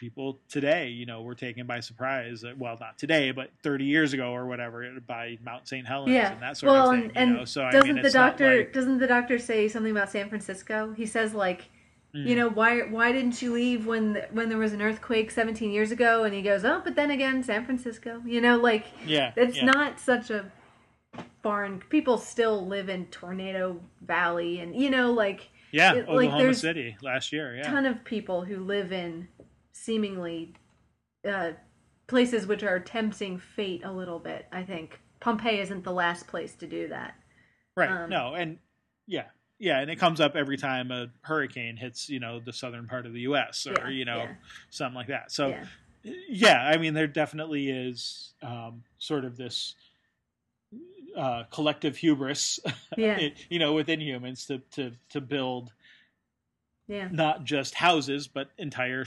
people today, you know, were taken by surprise. uh, Well, not today, but 30 years ago or whatever, by Mount St. Helens Yeah. and that sort well, of thing. and, you know? So doesn't mean, the doctor like- doesn't the doctor say something about San Francisco? He says like, Mm. you know, why why didn't you leave when when there was an earthquake 17 years ago? And he goes, oh, but then again, San Francisco. You know, like yeah, it's yeah. not such a foreign. People still live in Tornado Valley, and you know, like yeah, it- like, Oklahoma there's City last year. Yeah, ton of people who live in seemingly uh, places which are tempting fate a little bit. I think Pompeii isn't the last place to do that. right. um, no, and yeah, yeah, and it comes up every time a hurricane hits, you know, the southern part of the U.S. or Yeah, you know, yeah. something like that. So yeah. yeah, I mean, there definitely is um, sort of this uh, collective hubris, you know, within humans to to to build Yeah. not just houses but entire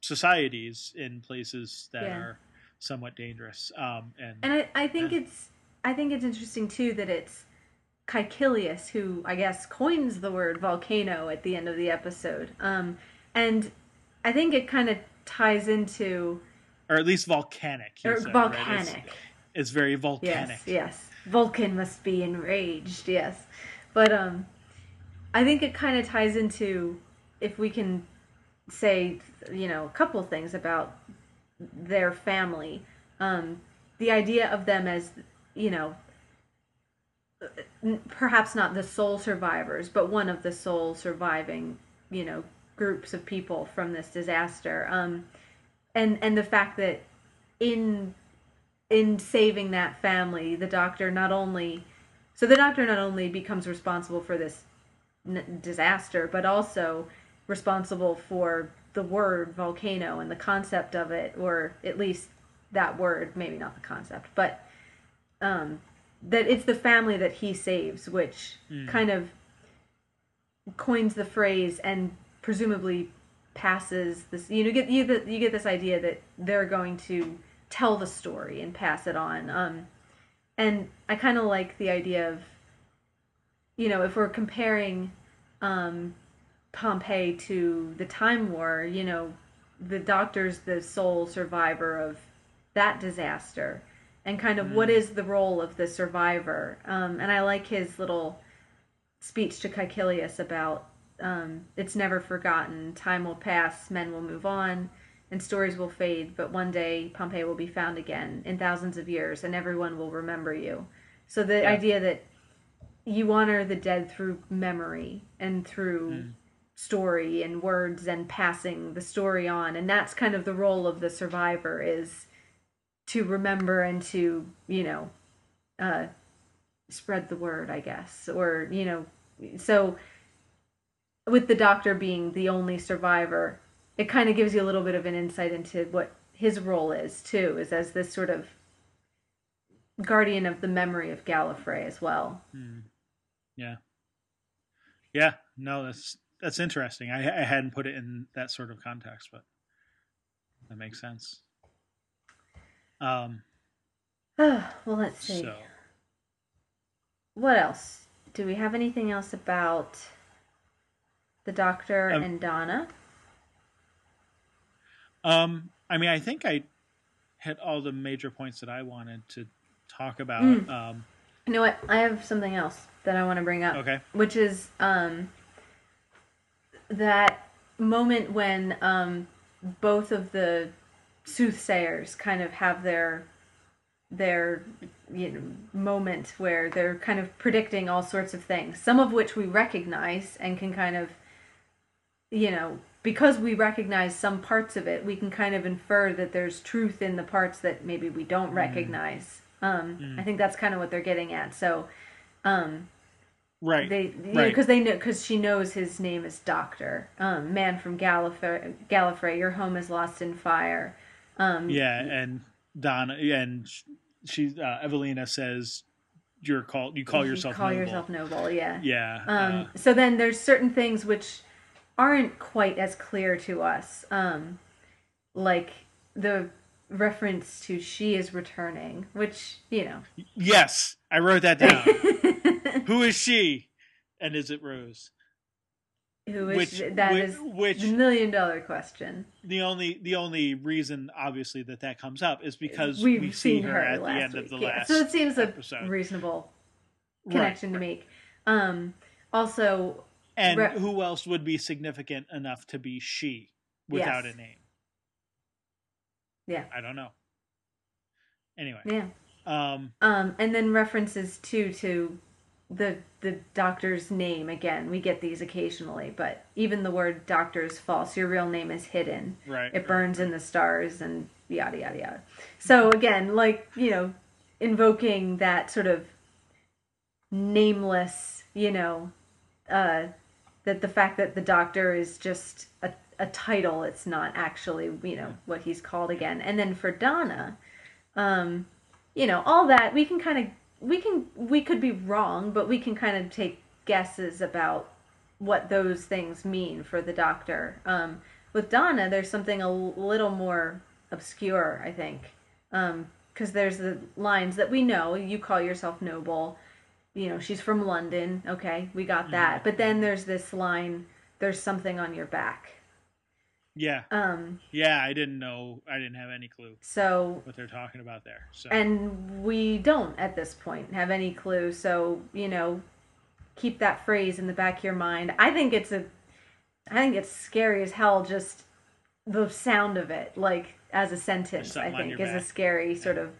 societies in places that Yeah. are somewhat dangerous. Um, and, And I, I think Yeah. it's I think it's interesting too that it's Caecilius who I guess coins the word volcano at the end of the episode. Um, and I think it kind of ties into or at least volcanic. or said, right? It's- volcanic. It's, very volcanic. Yes, yes. Vulcan must be enraged, yes. But um I think it kind of ties into if we can say, you know, a couple things about their family. Um the idea of them as, you know, perhaps not the sole survivors, but one of the sole surviving, you know, groups of people from this disaster. Um and and the fact that in in saving that family, the doctor not only so the doctor not only becomes responsible for this n- disaster, but also responsible for the word volcano and the concept of it, or at least that word, maybe not the concept, but um, that it's the family that he saves, which kind of coins the phrase and presumably passes this. You know, get you the, you get this idea that they're going to tell the story and pass it on. Um, and I kind of like the idea of, you know, if we're comparing um, Pompeii to the Time War, you know, the doctor's the sole survivor of that disaster, and kind of what is the role of the survivor. Um, and I like his little speech to Caecilius about um, it's never forgotten. Time will pass, men will move on, and stories will fade, but one day Pompeii will be found again in thousands of years, and everyone will remember you. So the Yeah. idea that you honor the dead through memory and through story and words and passing the story on, and that's kind of the role of the survivor is to remember and to you know uh, spread the word, I guess, or you know, so with the doctor being the only survivor, it kind of gives you a little bit of an insight into what his role is too, is as this sort of guardian of the memory of Gallifrey as well. Yeah. Yeah. No, that's that's interesting. I, I hadn't put it in that sort of context, but that makes sense. Um. well, let's see. So What else? Do we have anything else about the doctor Um, and Donna? Um, I mean, I think I hit all the major points that I wanted to talk about. Mm. Um, You know what? I have something else that I want to bring up. okay. which is um, that moment when um, both of the soothsayers kind of have their their you know moment where they're kind of predicting all sorts of things some of which we recognize and can kind of you know because we recognize some parts of it we can kind of infer that there's truth in the parts that maybe we don't recognize. Um i think that's kind of what they're getting at. So um Right. they right. because they know because she knows his name is Doctor um man from Gallifrey Gallifrey your home is lost in fire um yeah, and Donna and sh- she uh, Evelina says you're called you call you yourself call noble. yourself noble yeah Yeah. um uh, so then there's certain things which aren't quite as clear to us um like the reference to she is returning which you know yes, I wrote that down. Who is she? And is it Rose? Who is Which- that which- is which- the million dollar question. the only the only reason obviously that that comes up is because We've we see seen her, her, at the end week. of the yeah. last so it seems a episode. reasonable Right, connection to right. make. Um, also, and Re- who else would be significant enough to be she without Yes. a name yeah, i don't know anyway yeah. um Um, and then references too to the the doctor's name. Again, we get these occasionally, but even the word doctor is false. Your real name is hidden. right It burns in the stars, and yada yada yada. So again, like you know, invoking that sort of nameless, you know, uh, that the fact that the doctor is just a, a title, it's not actually, you know, what he's called again. And then for Donna, um, you know, all that we can kind of we can we could be wrong, but we can kind of take guesses about what those things mean for the doctor. Um, with Donna, there's something a little more obscure, I think, because there's the lines that we know. You call yourself noble. You know, she's from London. Okay, we got that. But then there's this line. There's something on your back. Yeah. Um, yeah i didn't know i didn't have any clue so what they're talking about there so. And we don't at this point have any clue so you know keep that phrase in the back of your mind. I think it's a i think it's scary as hell just the sound of it like as a sentence i think is a scary sort of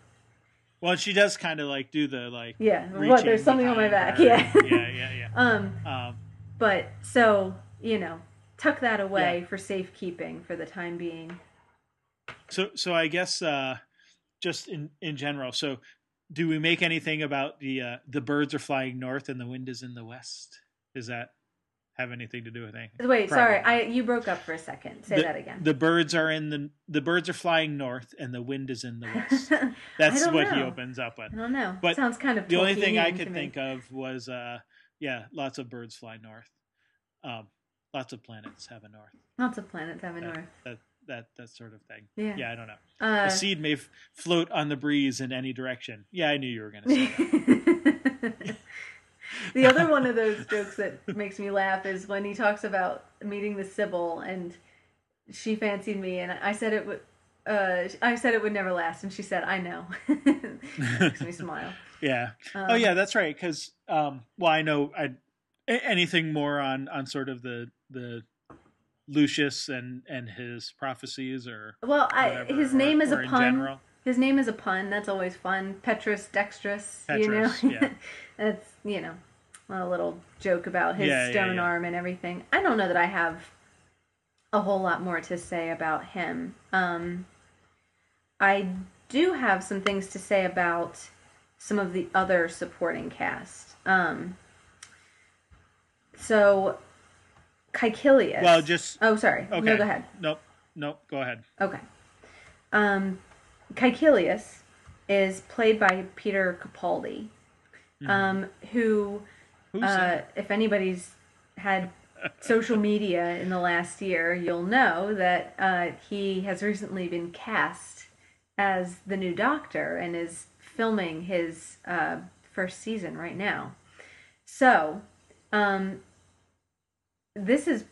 well she does kind of like do the like yeah what there's something on my back her. yeah. Yeah yeah yeah. Um um but so you know tuck that away Yeah. for safekeeping for the time being So, so I guess uh, just in in general. So, do we make anything about the uh, the birds are flying north and the wind is in the west? Does that have anything to do with anything? wait sorry i you broke up for a second say the, that again The birds are in the the birds are flying north and the wind is in the west. That's what he opens up with. i don't know But sounds kind of The only thing I could me. think of was uh, yeah, lots of birds fly north. Um, lots of planets have a north. lots of planets have a That, north that that that sort of thing. Yeah. yeah I don't know. Uh, a seed may f- float on the breeze in any direction. Yeah, I knew you were going to say that. the other one of those jokes that makes me laugh is when he talks about meeting the Sybil and she fancied me and I said it would uh, I said it would never last and she said I know makes me smile yeah. Um, oh, yeah, that's right. Because, um, well, I know I anything more on on sort of the the Lucius and and his prophecies or well I, his or- name is a pun general? his name is a pun that's always fun Petrus Dextrus you know yeah. that's you know a little joke about his yeah, stone yeah. arm and everything I don't know that I have a whole lot more to say about him. Um, I do have some things to say about some of the other supporting cast. Um, so, Caecilius. Well, just Oh, sorry. okay. No, go ahead. Nope, nope. Go ahead. Okay. Um, Caecilius is played by Peter Capaldi, um, who uh, if anybody's had social media in the last year, you'll know that uh, he has recently been cast as the new Doctor and is filming his uh, first season right now. So, um, this is,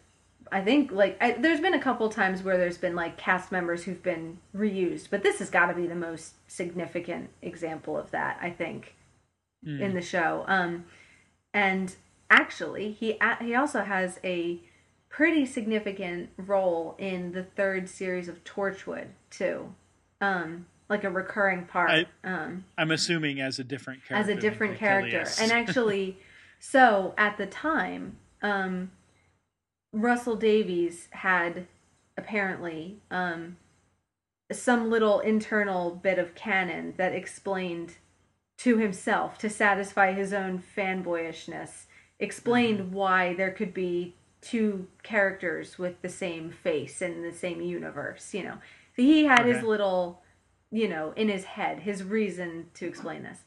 I think, like I, there's been a couple times where there's been like cast members who've been reused, but this has got to be the most significant example of that. I think Hmm. in the show. Um, and actually, he he also has a pretty significant role in the third series of Torchwood too, um, like a recurring part. I- um, I'm assuming as a different character. as a different character. And actually, so at the time, um, Russell Davies had apparently um, some little internal bit of canon that explained to himself to satisfy his own fanboyishness explained Mm-hmm. why there could be two characters with the same face in the same universe you know. So he had his little you know in his head his reason to explain this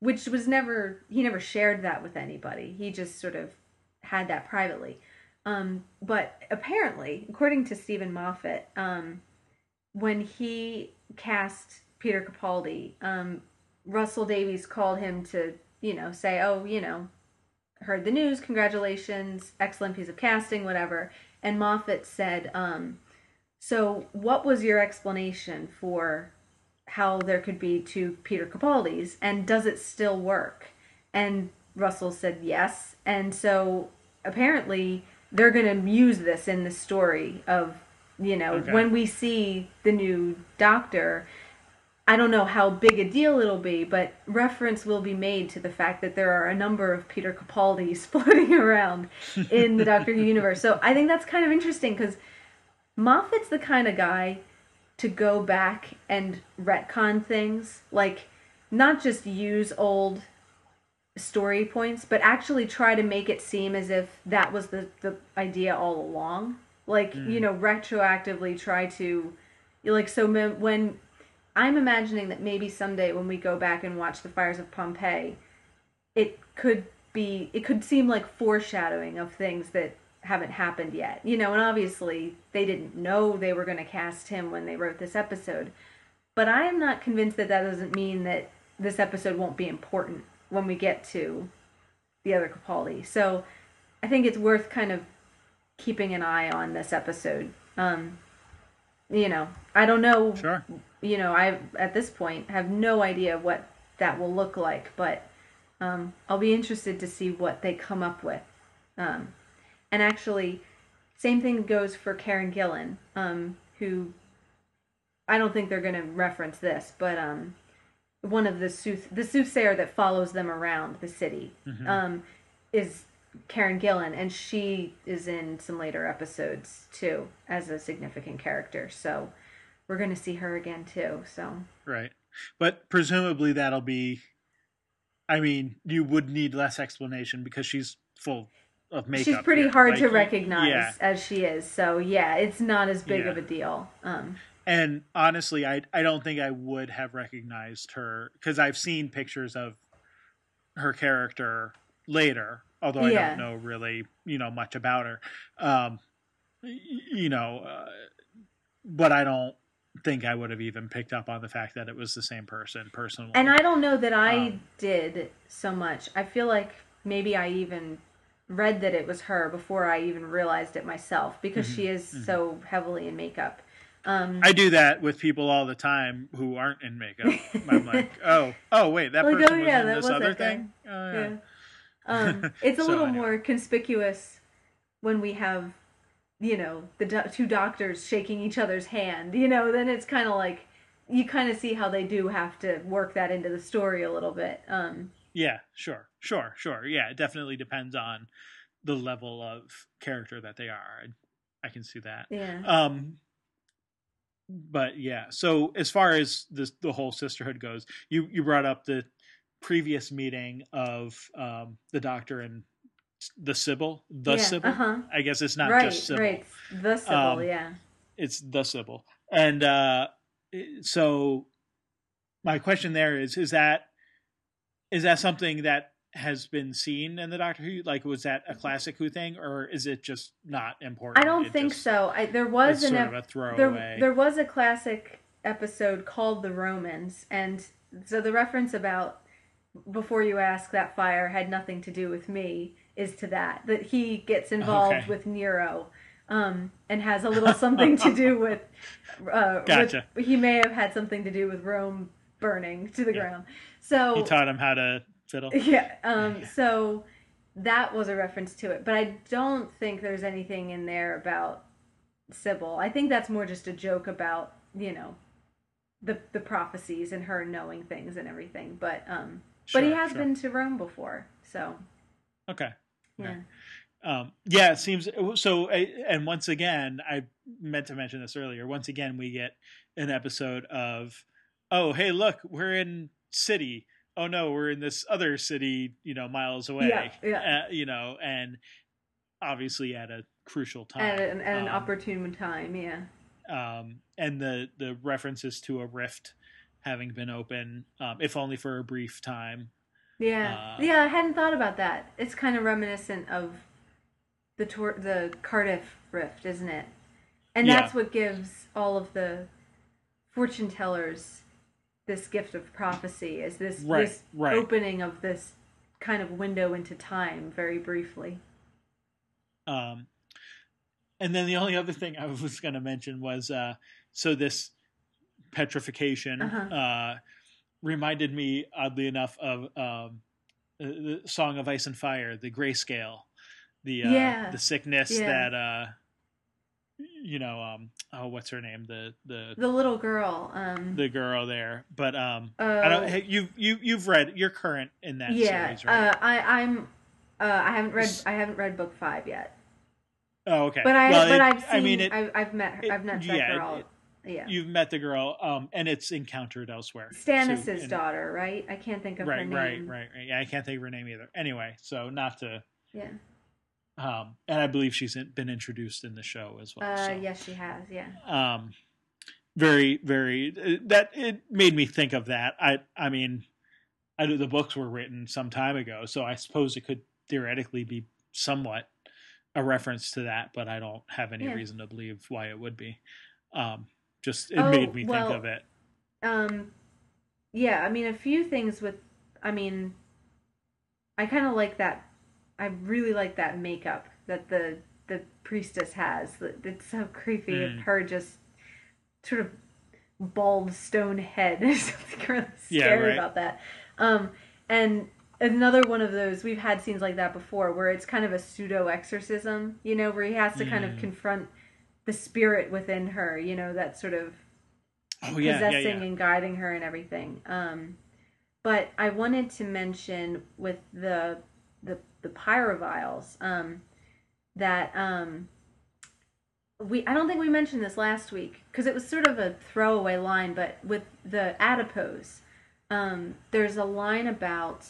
which was never he never shared that with anybody. He just sort of had that privately um, but apparently according to Steven Moffat um, when he cast peter capaldi um, russell davies called him to you know say oh you know heard the news. Congratulations, excellent piece of casting, whatever. And Moffat said, um, "So, what was your explanation for how there could be two Peter Capaldis, and does it still work?" And Russell said yes. And so apparently they're going to use this in the story of you know Okay. when we see the new Doctor. I don't know how big a deal it'll be, but reference will be made to the fact that there are a number of Peter Capaldis floating around in the Doctor Who universe. So I think that's kind of interesting because Moffat's the kind of guy to go back and retcon things, like not just use old story points, but actually try to make it seem as if that was the, the idea all along. Like, you mm. know, retroactively try to, like, so me- when I'm imagining that maybe someday when we go back and watch the fires of Pompeii, it could be, it could seem like foreshadowing of things that haven't happened yet. You know, and obviously they didn't know they were going to cast him when they wrote this episode. But I am not convinced that that doesn't mean that this episode won't be important when we get to the other Capaldi. So I think it's worth kind of keeping an eye on this episode. Um, you know, I don't know. Sure. You know, I at this point have no idea what that will look like, but um, I'll be interested to see what they come up with. Um, and actually, same thing goes for Karen Gillan, um, who I don't think they're going to reference this, but um, one of the sooth the soothsayer that follows them around the city um, is Karen Gillan, and she is in some later episodes too as a significant character. So we're going to see her again too. So Right. But presumably that'll be I mean, you would need less explanation because she's full of makeup. she's pretty here. hard Like, to recognize Yeah. as she is. So yeah, it's not as big Yeah. of a deal. Um, And honestly, I I don't think I would have recognized her because I've seen pictures of her character later, although I Yeah. don't know really, you know, much about her. Um, you know, uh, but I don't think I would have even picked up on the fact that it was the same person personally. And I don't know that I Um, did so much. I feel like maybe I even read that it was her before I even realized it myself because she is so heavily in makeup. Um, I do that with people all the time who aren't in makeup. I'm like, oh, oh, wait, that Like, person oh, was yeah, in this other thing. Oh, yeah. yeah. Um, it's a So little anyway. more conspicuous when we have, you know, the do- two doctors shaking each other's hand. You know, then it's kind of like you kind of see how they do have to work that into the story a little bit. Um, Yeah, sure, sure, sure. Yeah, it definitely depends on the level of character that they are. I, I can see that. yeah. Um, but yeah, so as far as this, the whole sisterhood goes, you you brought up the previous meeting of um, the doctor and the Sybil, the yeah. Sybil. Uh-huh. I guess it's not right, just Sybil. right. The Sybil, Um, yeah. it's the Sybil. And uh, so my question there is: is that is that something that has been seen in the Doctor Who? Like, was that a classic Who thing, or is it just not important? I don't It think just- so. I, there was an sort ep- of a throwaway. there, there was a classic episode called The Romans, and so the reference about before you ask that fire had nothing to do with me is to that that he gets involved Okay. with Nero. Um, and has a little something to do with, uh, Gotcha. with- he may have had something to do with Rome burning to the Yeah. ground. So he taught him how to fiddle. yeah. Um, so that was a reference to it, but I don't think there's anything in there about Sybil. I think that's more just a joke about you know the the prophecies and her knowing things and everything. But um, but he has sure. been to Rome before, so Okay. yeah. Okay. Um, yeah, it seems so. And once again, I meant to mention this earlier. Once again, we get an episode of, oh, hey, look, we're in city. Oh no, we're in this other city, you know, miles away. Yeah, yeah. Uh, you know, and obviously at a crucial time. At an, at an Um, opportune time, yeah. um, and the the references to a rift having been open, um, if only for a brief time. Yeah, Uh, yeah, I hadn't thought about that. It's kind of reminiscent of the tor- the Cardiff Rift, isn't it? And Yeah. that's what gives all of the fortune tellers this gift of prophecy is this Right, this right. opening of this kind of window into time very briefly. Um, and then the only other thing I was going to mention was uh, so this petrification Uh-huh. uh, reminded me, oddly enough, of um, the the Song of Ice and Fire, the grayscale, the uh, Yeah. the sickness Yeah. that uh, you know, um, oh, what's her name, the the The little girl. Um, the girl there, but um, uh, I don't. Hey, you you you've read. You're current in that yeah, series, right? uh, I, I'm. Uh, I haven't read. I haven't read book five yet, oh, okay. but I. Well, but it- I've seen. I mean, it, I've, I've met. Her, it- I've met that yeah, girl. yeah, you've met the girl, um, and it's encountered elsewhere. Stannis's So, daughter, right? I can't think of her name. right, right, right. Yeah, I can't think of her name either. Anyway, so not to, Yeah. Um, and I believe she's been introduced in the show as well. Uh, so. yes, she has. Yeah. um very very uh, that it made me think of that i i mean i know the books were written some time ago so i suppose it could theoretically be somewhat a reference to that but i don't have any Yeah. reason to believe why it would be um just it Oh, made me well, think of it Um, yeah, I mean, a few things with, I mean, I kind of like that. I really like that makeup that the the priestess has. It's so creepy Mm. of her just sort of bald stone head. There's something really Yeah, scary right. about that. Um, and another one of those we've had scenes like that before, where it's kind of a pseudo exorcism. You know, where he has to kind of Mm. confront the spirit within her. You know, that sort of oh yeah yeah possessing yeah and guiding her and everything. Um, but I wanted to mention with the the the pyroviles um, that um, we I don't think we mentioned this last week because it was sort of a throwaway line, but with the adipose, um, there's a line about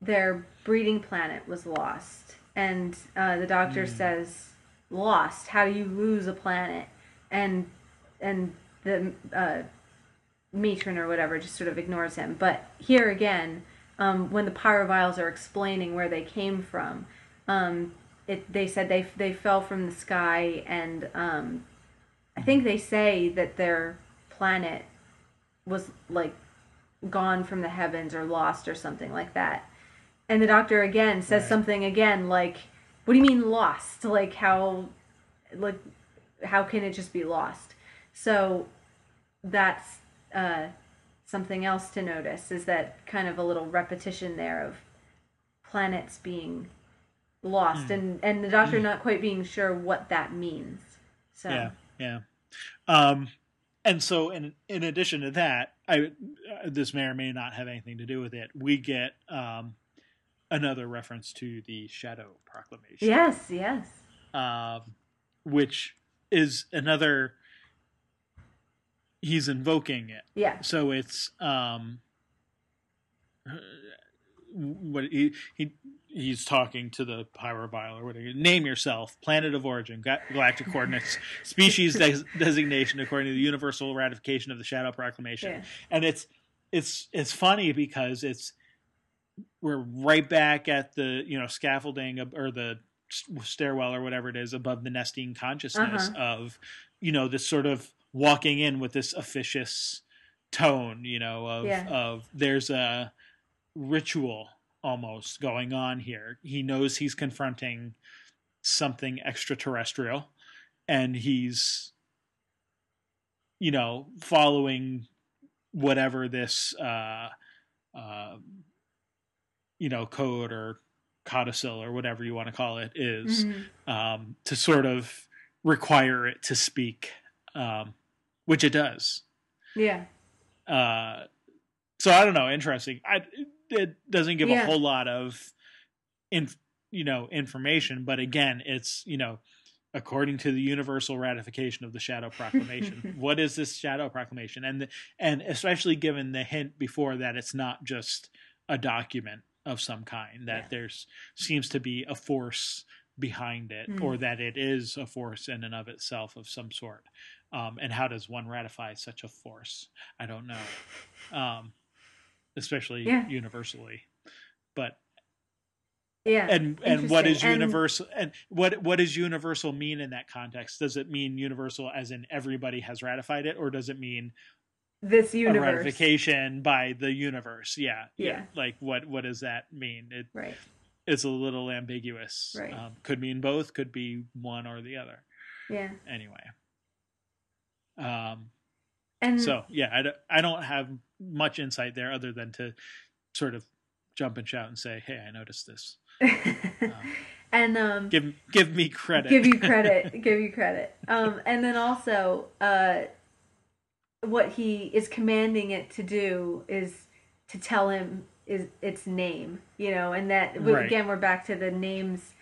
their breeding planet was lost, and uh, the doctor Mm. says, "Lost? How do you lose a planet?" And and the uh, matron or whatever just sort of ignores him. But here again, um, when the pyroviles are explaining where they came from, um, it they said they they fell from the sky, and um, I think they say that their planet was like gone from the heavens or lost or something like that. And the doctor again says Right. something again like, "What do you mean lost? Like how, like how can it just be lost?" So that's uh, something else to notice is that kind of a little repetition there of planets being lost Hmm. and and the doctor not quite being sure what that means. So yeah yeah um and so in in addition to that i this may or may not have anything to do with it we get um another reference to the shadow proclamation yes, yes, um which is another he's invoking it. Yeah, so it's um what he he he's talking to the pyrovile or whatever. Name yourself. Planet of origin. Galactic coordinates. Species des- designation according to the universal ratification of the shadow proclamation. Yeah, and it's it's it's funny because it's we're right back at the you know scaffolding or the stairwell or whatever it is above the nesting consciousness Uh-huh. of you know this sort of walking in with this officious tone you know of Yeah. of there's a ritual almost going on here he knows he's confronting something extraterrestrial and he's you know following whatever this uh uh you know code or codicil or whatever you want to call it is, Mhm. um to sort of require it to speak um which it does. Yeah, uh so i don't know interesting. I it doesn't give Yeah. a whole lot of in you know information but again it's you know according to the universal ratification of the shadow proclamation. What is this shadow proclamation? And the, and especially given the hint before that it's not just a document of some kind that Yeah. there's seems to be a force behind it Mm. or that it is a force in and of itself of some sort um, and how does one ratify such a force i don't know um, especially Yeah. universally but yeah. and and what is Interesting. And- universal and what what does universal mean in that context does it mean universal as in everybody has ratified it or does it mean this universe. ratification by the universe. Yeah, Yeah. Like what what does that mean? It Right. It's a little ambiguous. Right. Um, could mean both. Could be one or the other. Yeah. Anyway. Um. And So yeah, I don't, I don't have much insight there other than to sort of jump and shout and say, "Hey, I noticed this." and um Give give me credit. give you credit give you credit um and then also uh what he is commanding it to do is to tell him is its name you know and that Right. again we're back to the names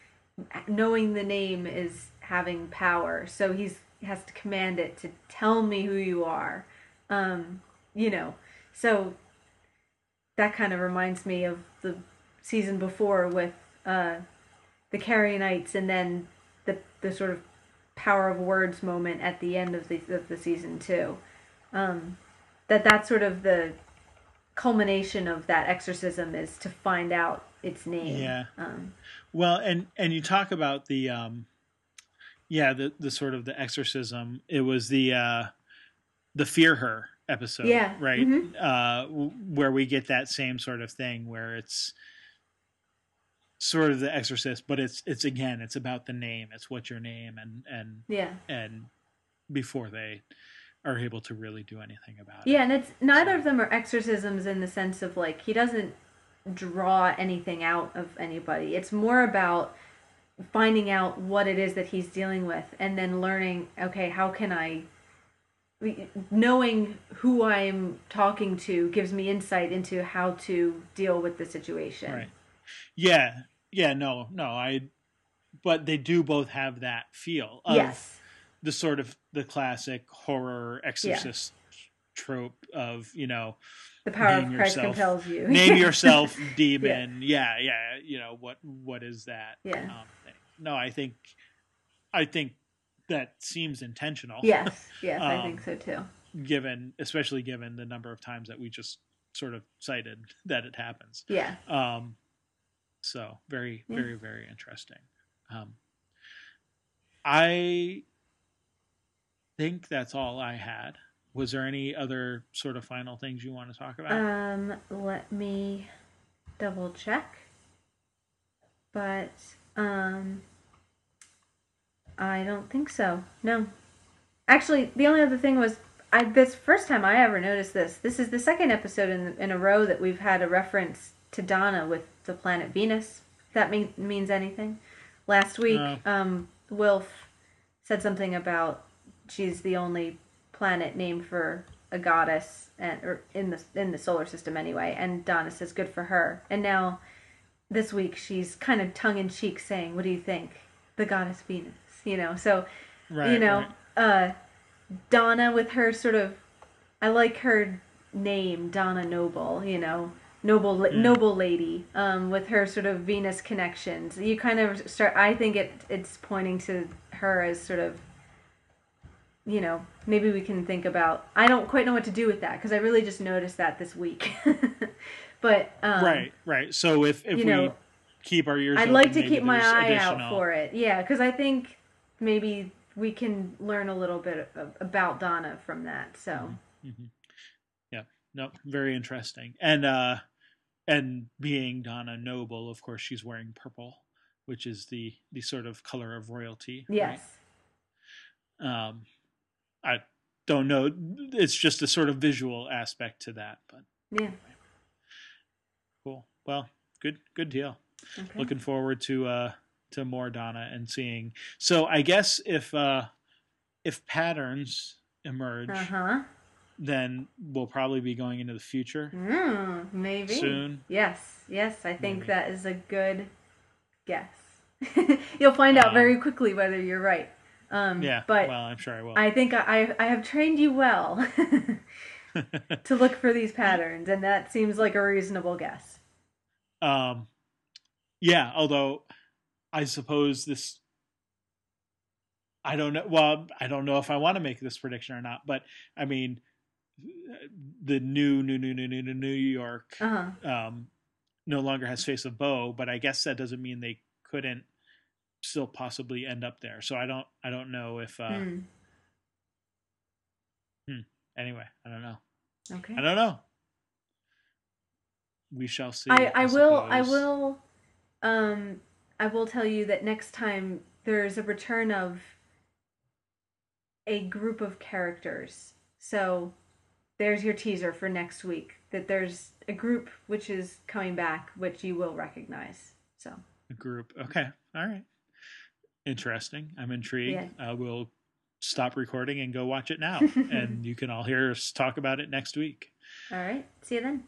knowing the name is having power so he's he has to command it to tell me who you are um you know so that kind of reminds me of the season before with uh the Carrionites and then the the sort of power of words moment at the end of the of the season too. Um, that that's sort of the culmination of that exorcism is to find out its name. Yeah. Um, Well, and and you talk about the um yeah, the the sort of the exorcism. It was the uh the fear her episode, Yeah. right? Mhm. Uh where we get that same sort of thing where it's sort of the exorcist, but it's it's again, it's about the name. It's what's your name and and yeah. and before they are able to really do anything about it. Yeah, and it's neither of them are exorcisms in the sense of like he doesn't draw anything out of anybody. It's more about finding out what it is that he's dealing with and then learning, okay, how can I knowing who I'm talking to gives me insight into how to deal with the situation. Right. Yeah. Yeah, no, no, I but they do both have that feel of Yes. The sort of the classic horror exorcist trope of, you know, The power of Christ yourself. compels you. name yourself demon. Yeah. yeah, you know, what what is that? Yeah. Um, thing. No, I think I think that seems intentional. yes, yes, I Um, think so too. Given especially given the number of times that we just sort of cited that it happens. Yeah. Um, so very, Yeah. very, very interesting. Um, I think that's all I had. Was there any other sort of final things you want to talk about? Um, let me double check. But um I don't think so. No. Actually, the only other thing was I this first time I ever noticed this. This is the second episode in in a row that we've had a reference to Donna with the planet Venus. If that mean, means anything. Last week, No. um Wilf said something about she's the only planet named for a goddess and or in the in the solar system anyway and Donna says good for her and now this week she's kind of tongue in cheek saying what do you think the goddess Venus you know so right. you know right. uh Donna with her sort of I like her name Donna Noble you know noble Yeah. noble lady um with her sort of Venus connections you kind of start I think it it's pointing to her as sort of you know, maybe we can think about. I don't quite know what to do with that because I really just noticed that this week. but um, right, right. So if if we know, keep our ears, I'd open, like to keep my eye additional- out for it. Yeah, because I think maybe we can learn a little bit about Donna from that. So Mhm. Yeah, no, very interesting. And uh and being Donna Noble, of course, she's wearing purple, which is the the sort of color of royalty. right? yes, Um, I don't know. It's just a sort of visual aspect to that, but yeah, cool. Well, good, good deal. okay. Looking forward to uh to more Donna and seeing. So I guess if uh if patterns emerge, Uh huh. then we'll probably be going into the future Mm, maybe soon. Yes, yes. I think Maybe. that is a good guess. You'll find out Um, very quickly whether you're right. Um, Yeah, but well, I'm sure I will. I think I I have trained you well to look for these patterns, and that seems like a reasonable guess. um, yeah, although I suppose this. I don't know. Well, I don't know if I want to make this prediction or not, but I mean, the new, new, new, new, new, new New York Uh huh. um, no longer has Face of Bo, but I guess that doesn't mean they couldn't still possibly end up there. So I don't, I don't know if. Uh, Hmm. Anyway, I don't know. Okay. I don't know. We shall see. I, I will I will um I will tell you that next time there's a return of a group of characters. So there's your teaser for next week that there's a group which is coming back which you will recognize. So A group. Okay. All right. Interesting. I'm intrigued. Uh, we'll stop recording and go watch it now. and you can all hear us talk about it next week. all right. See you then.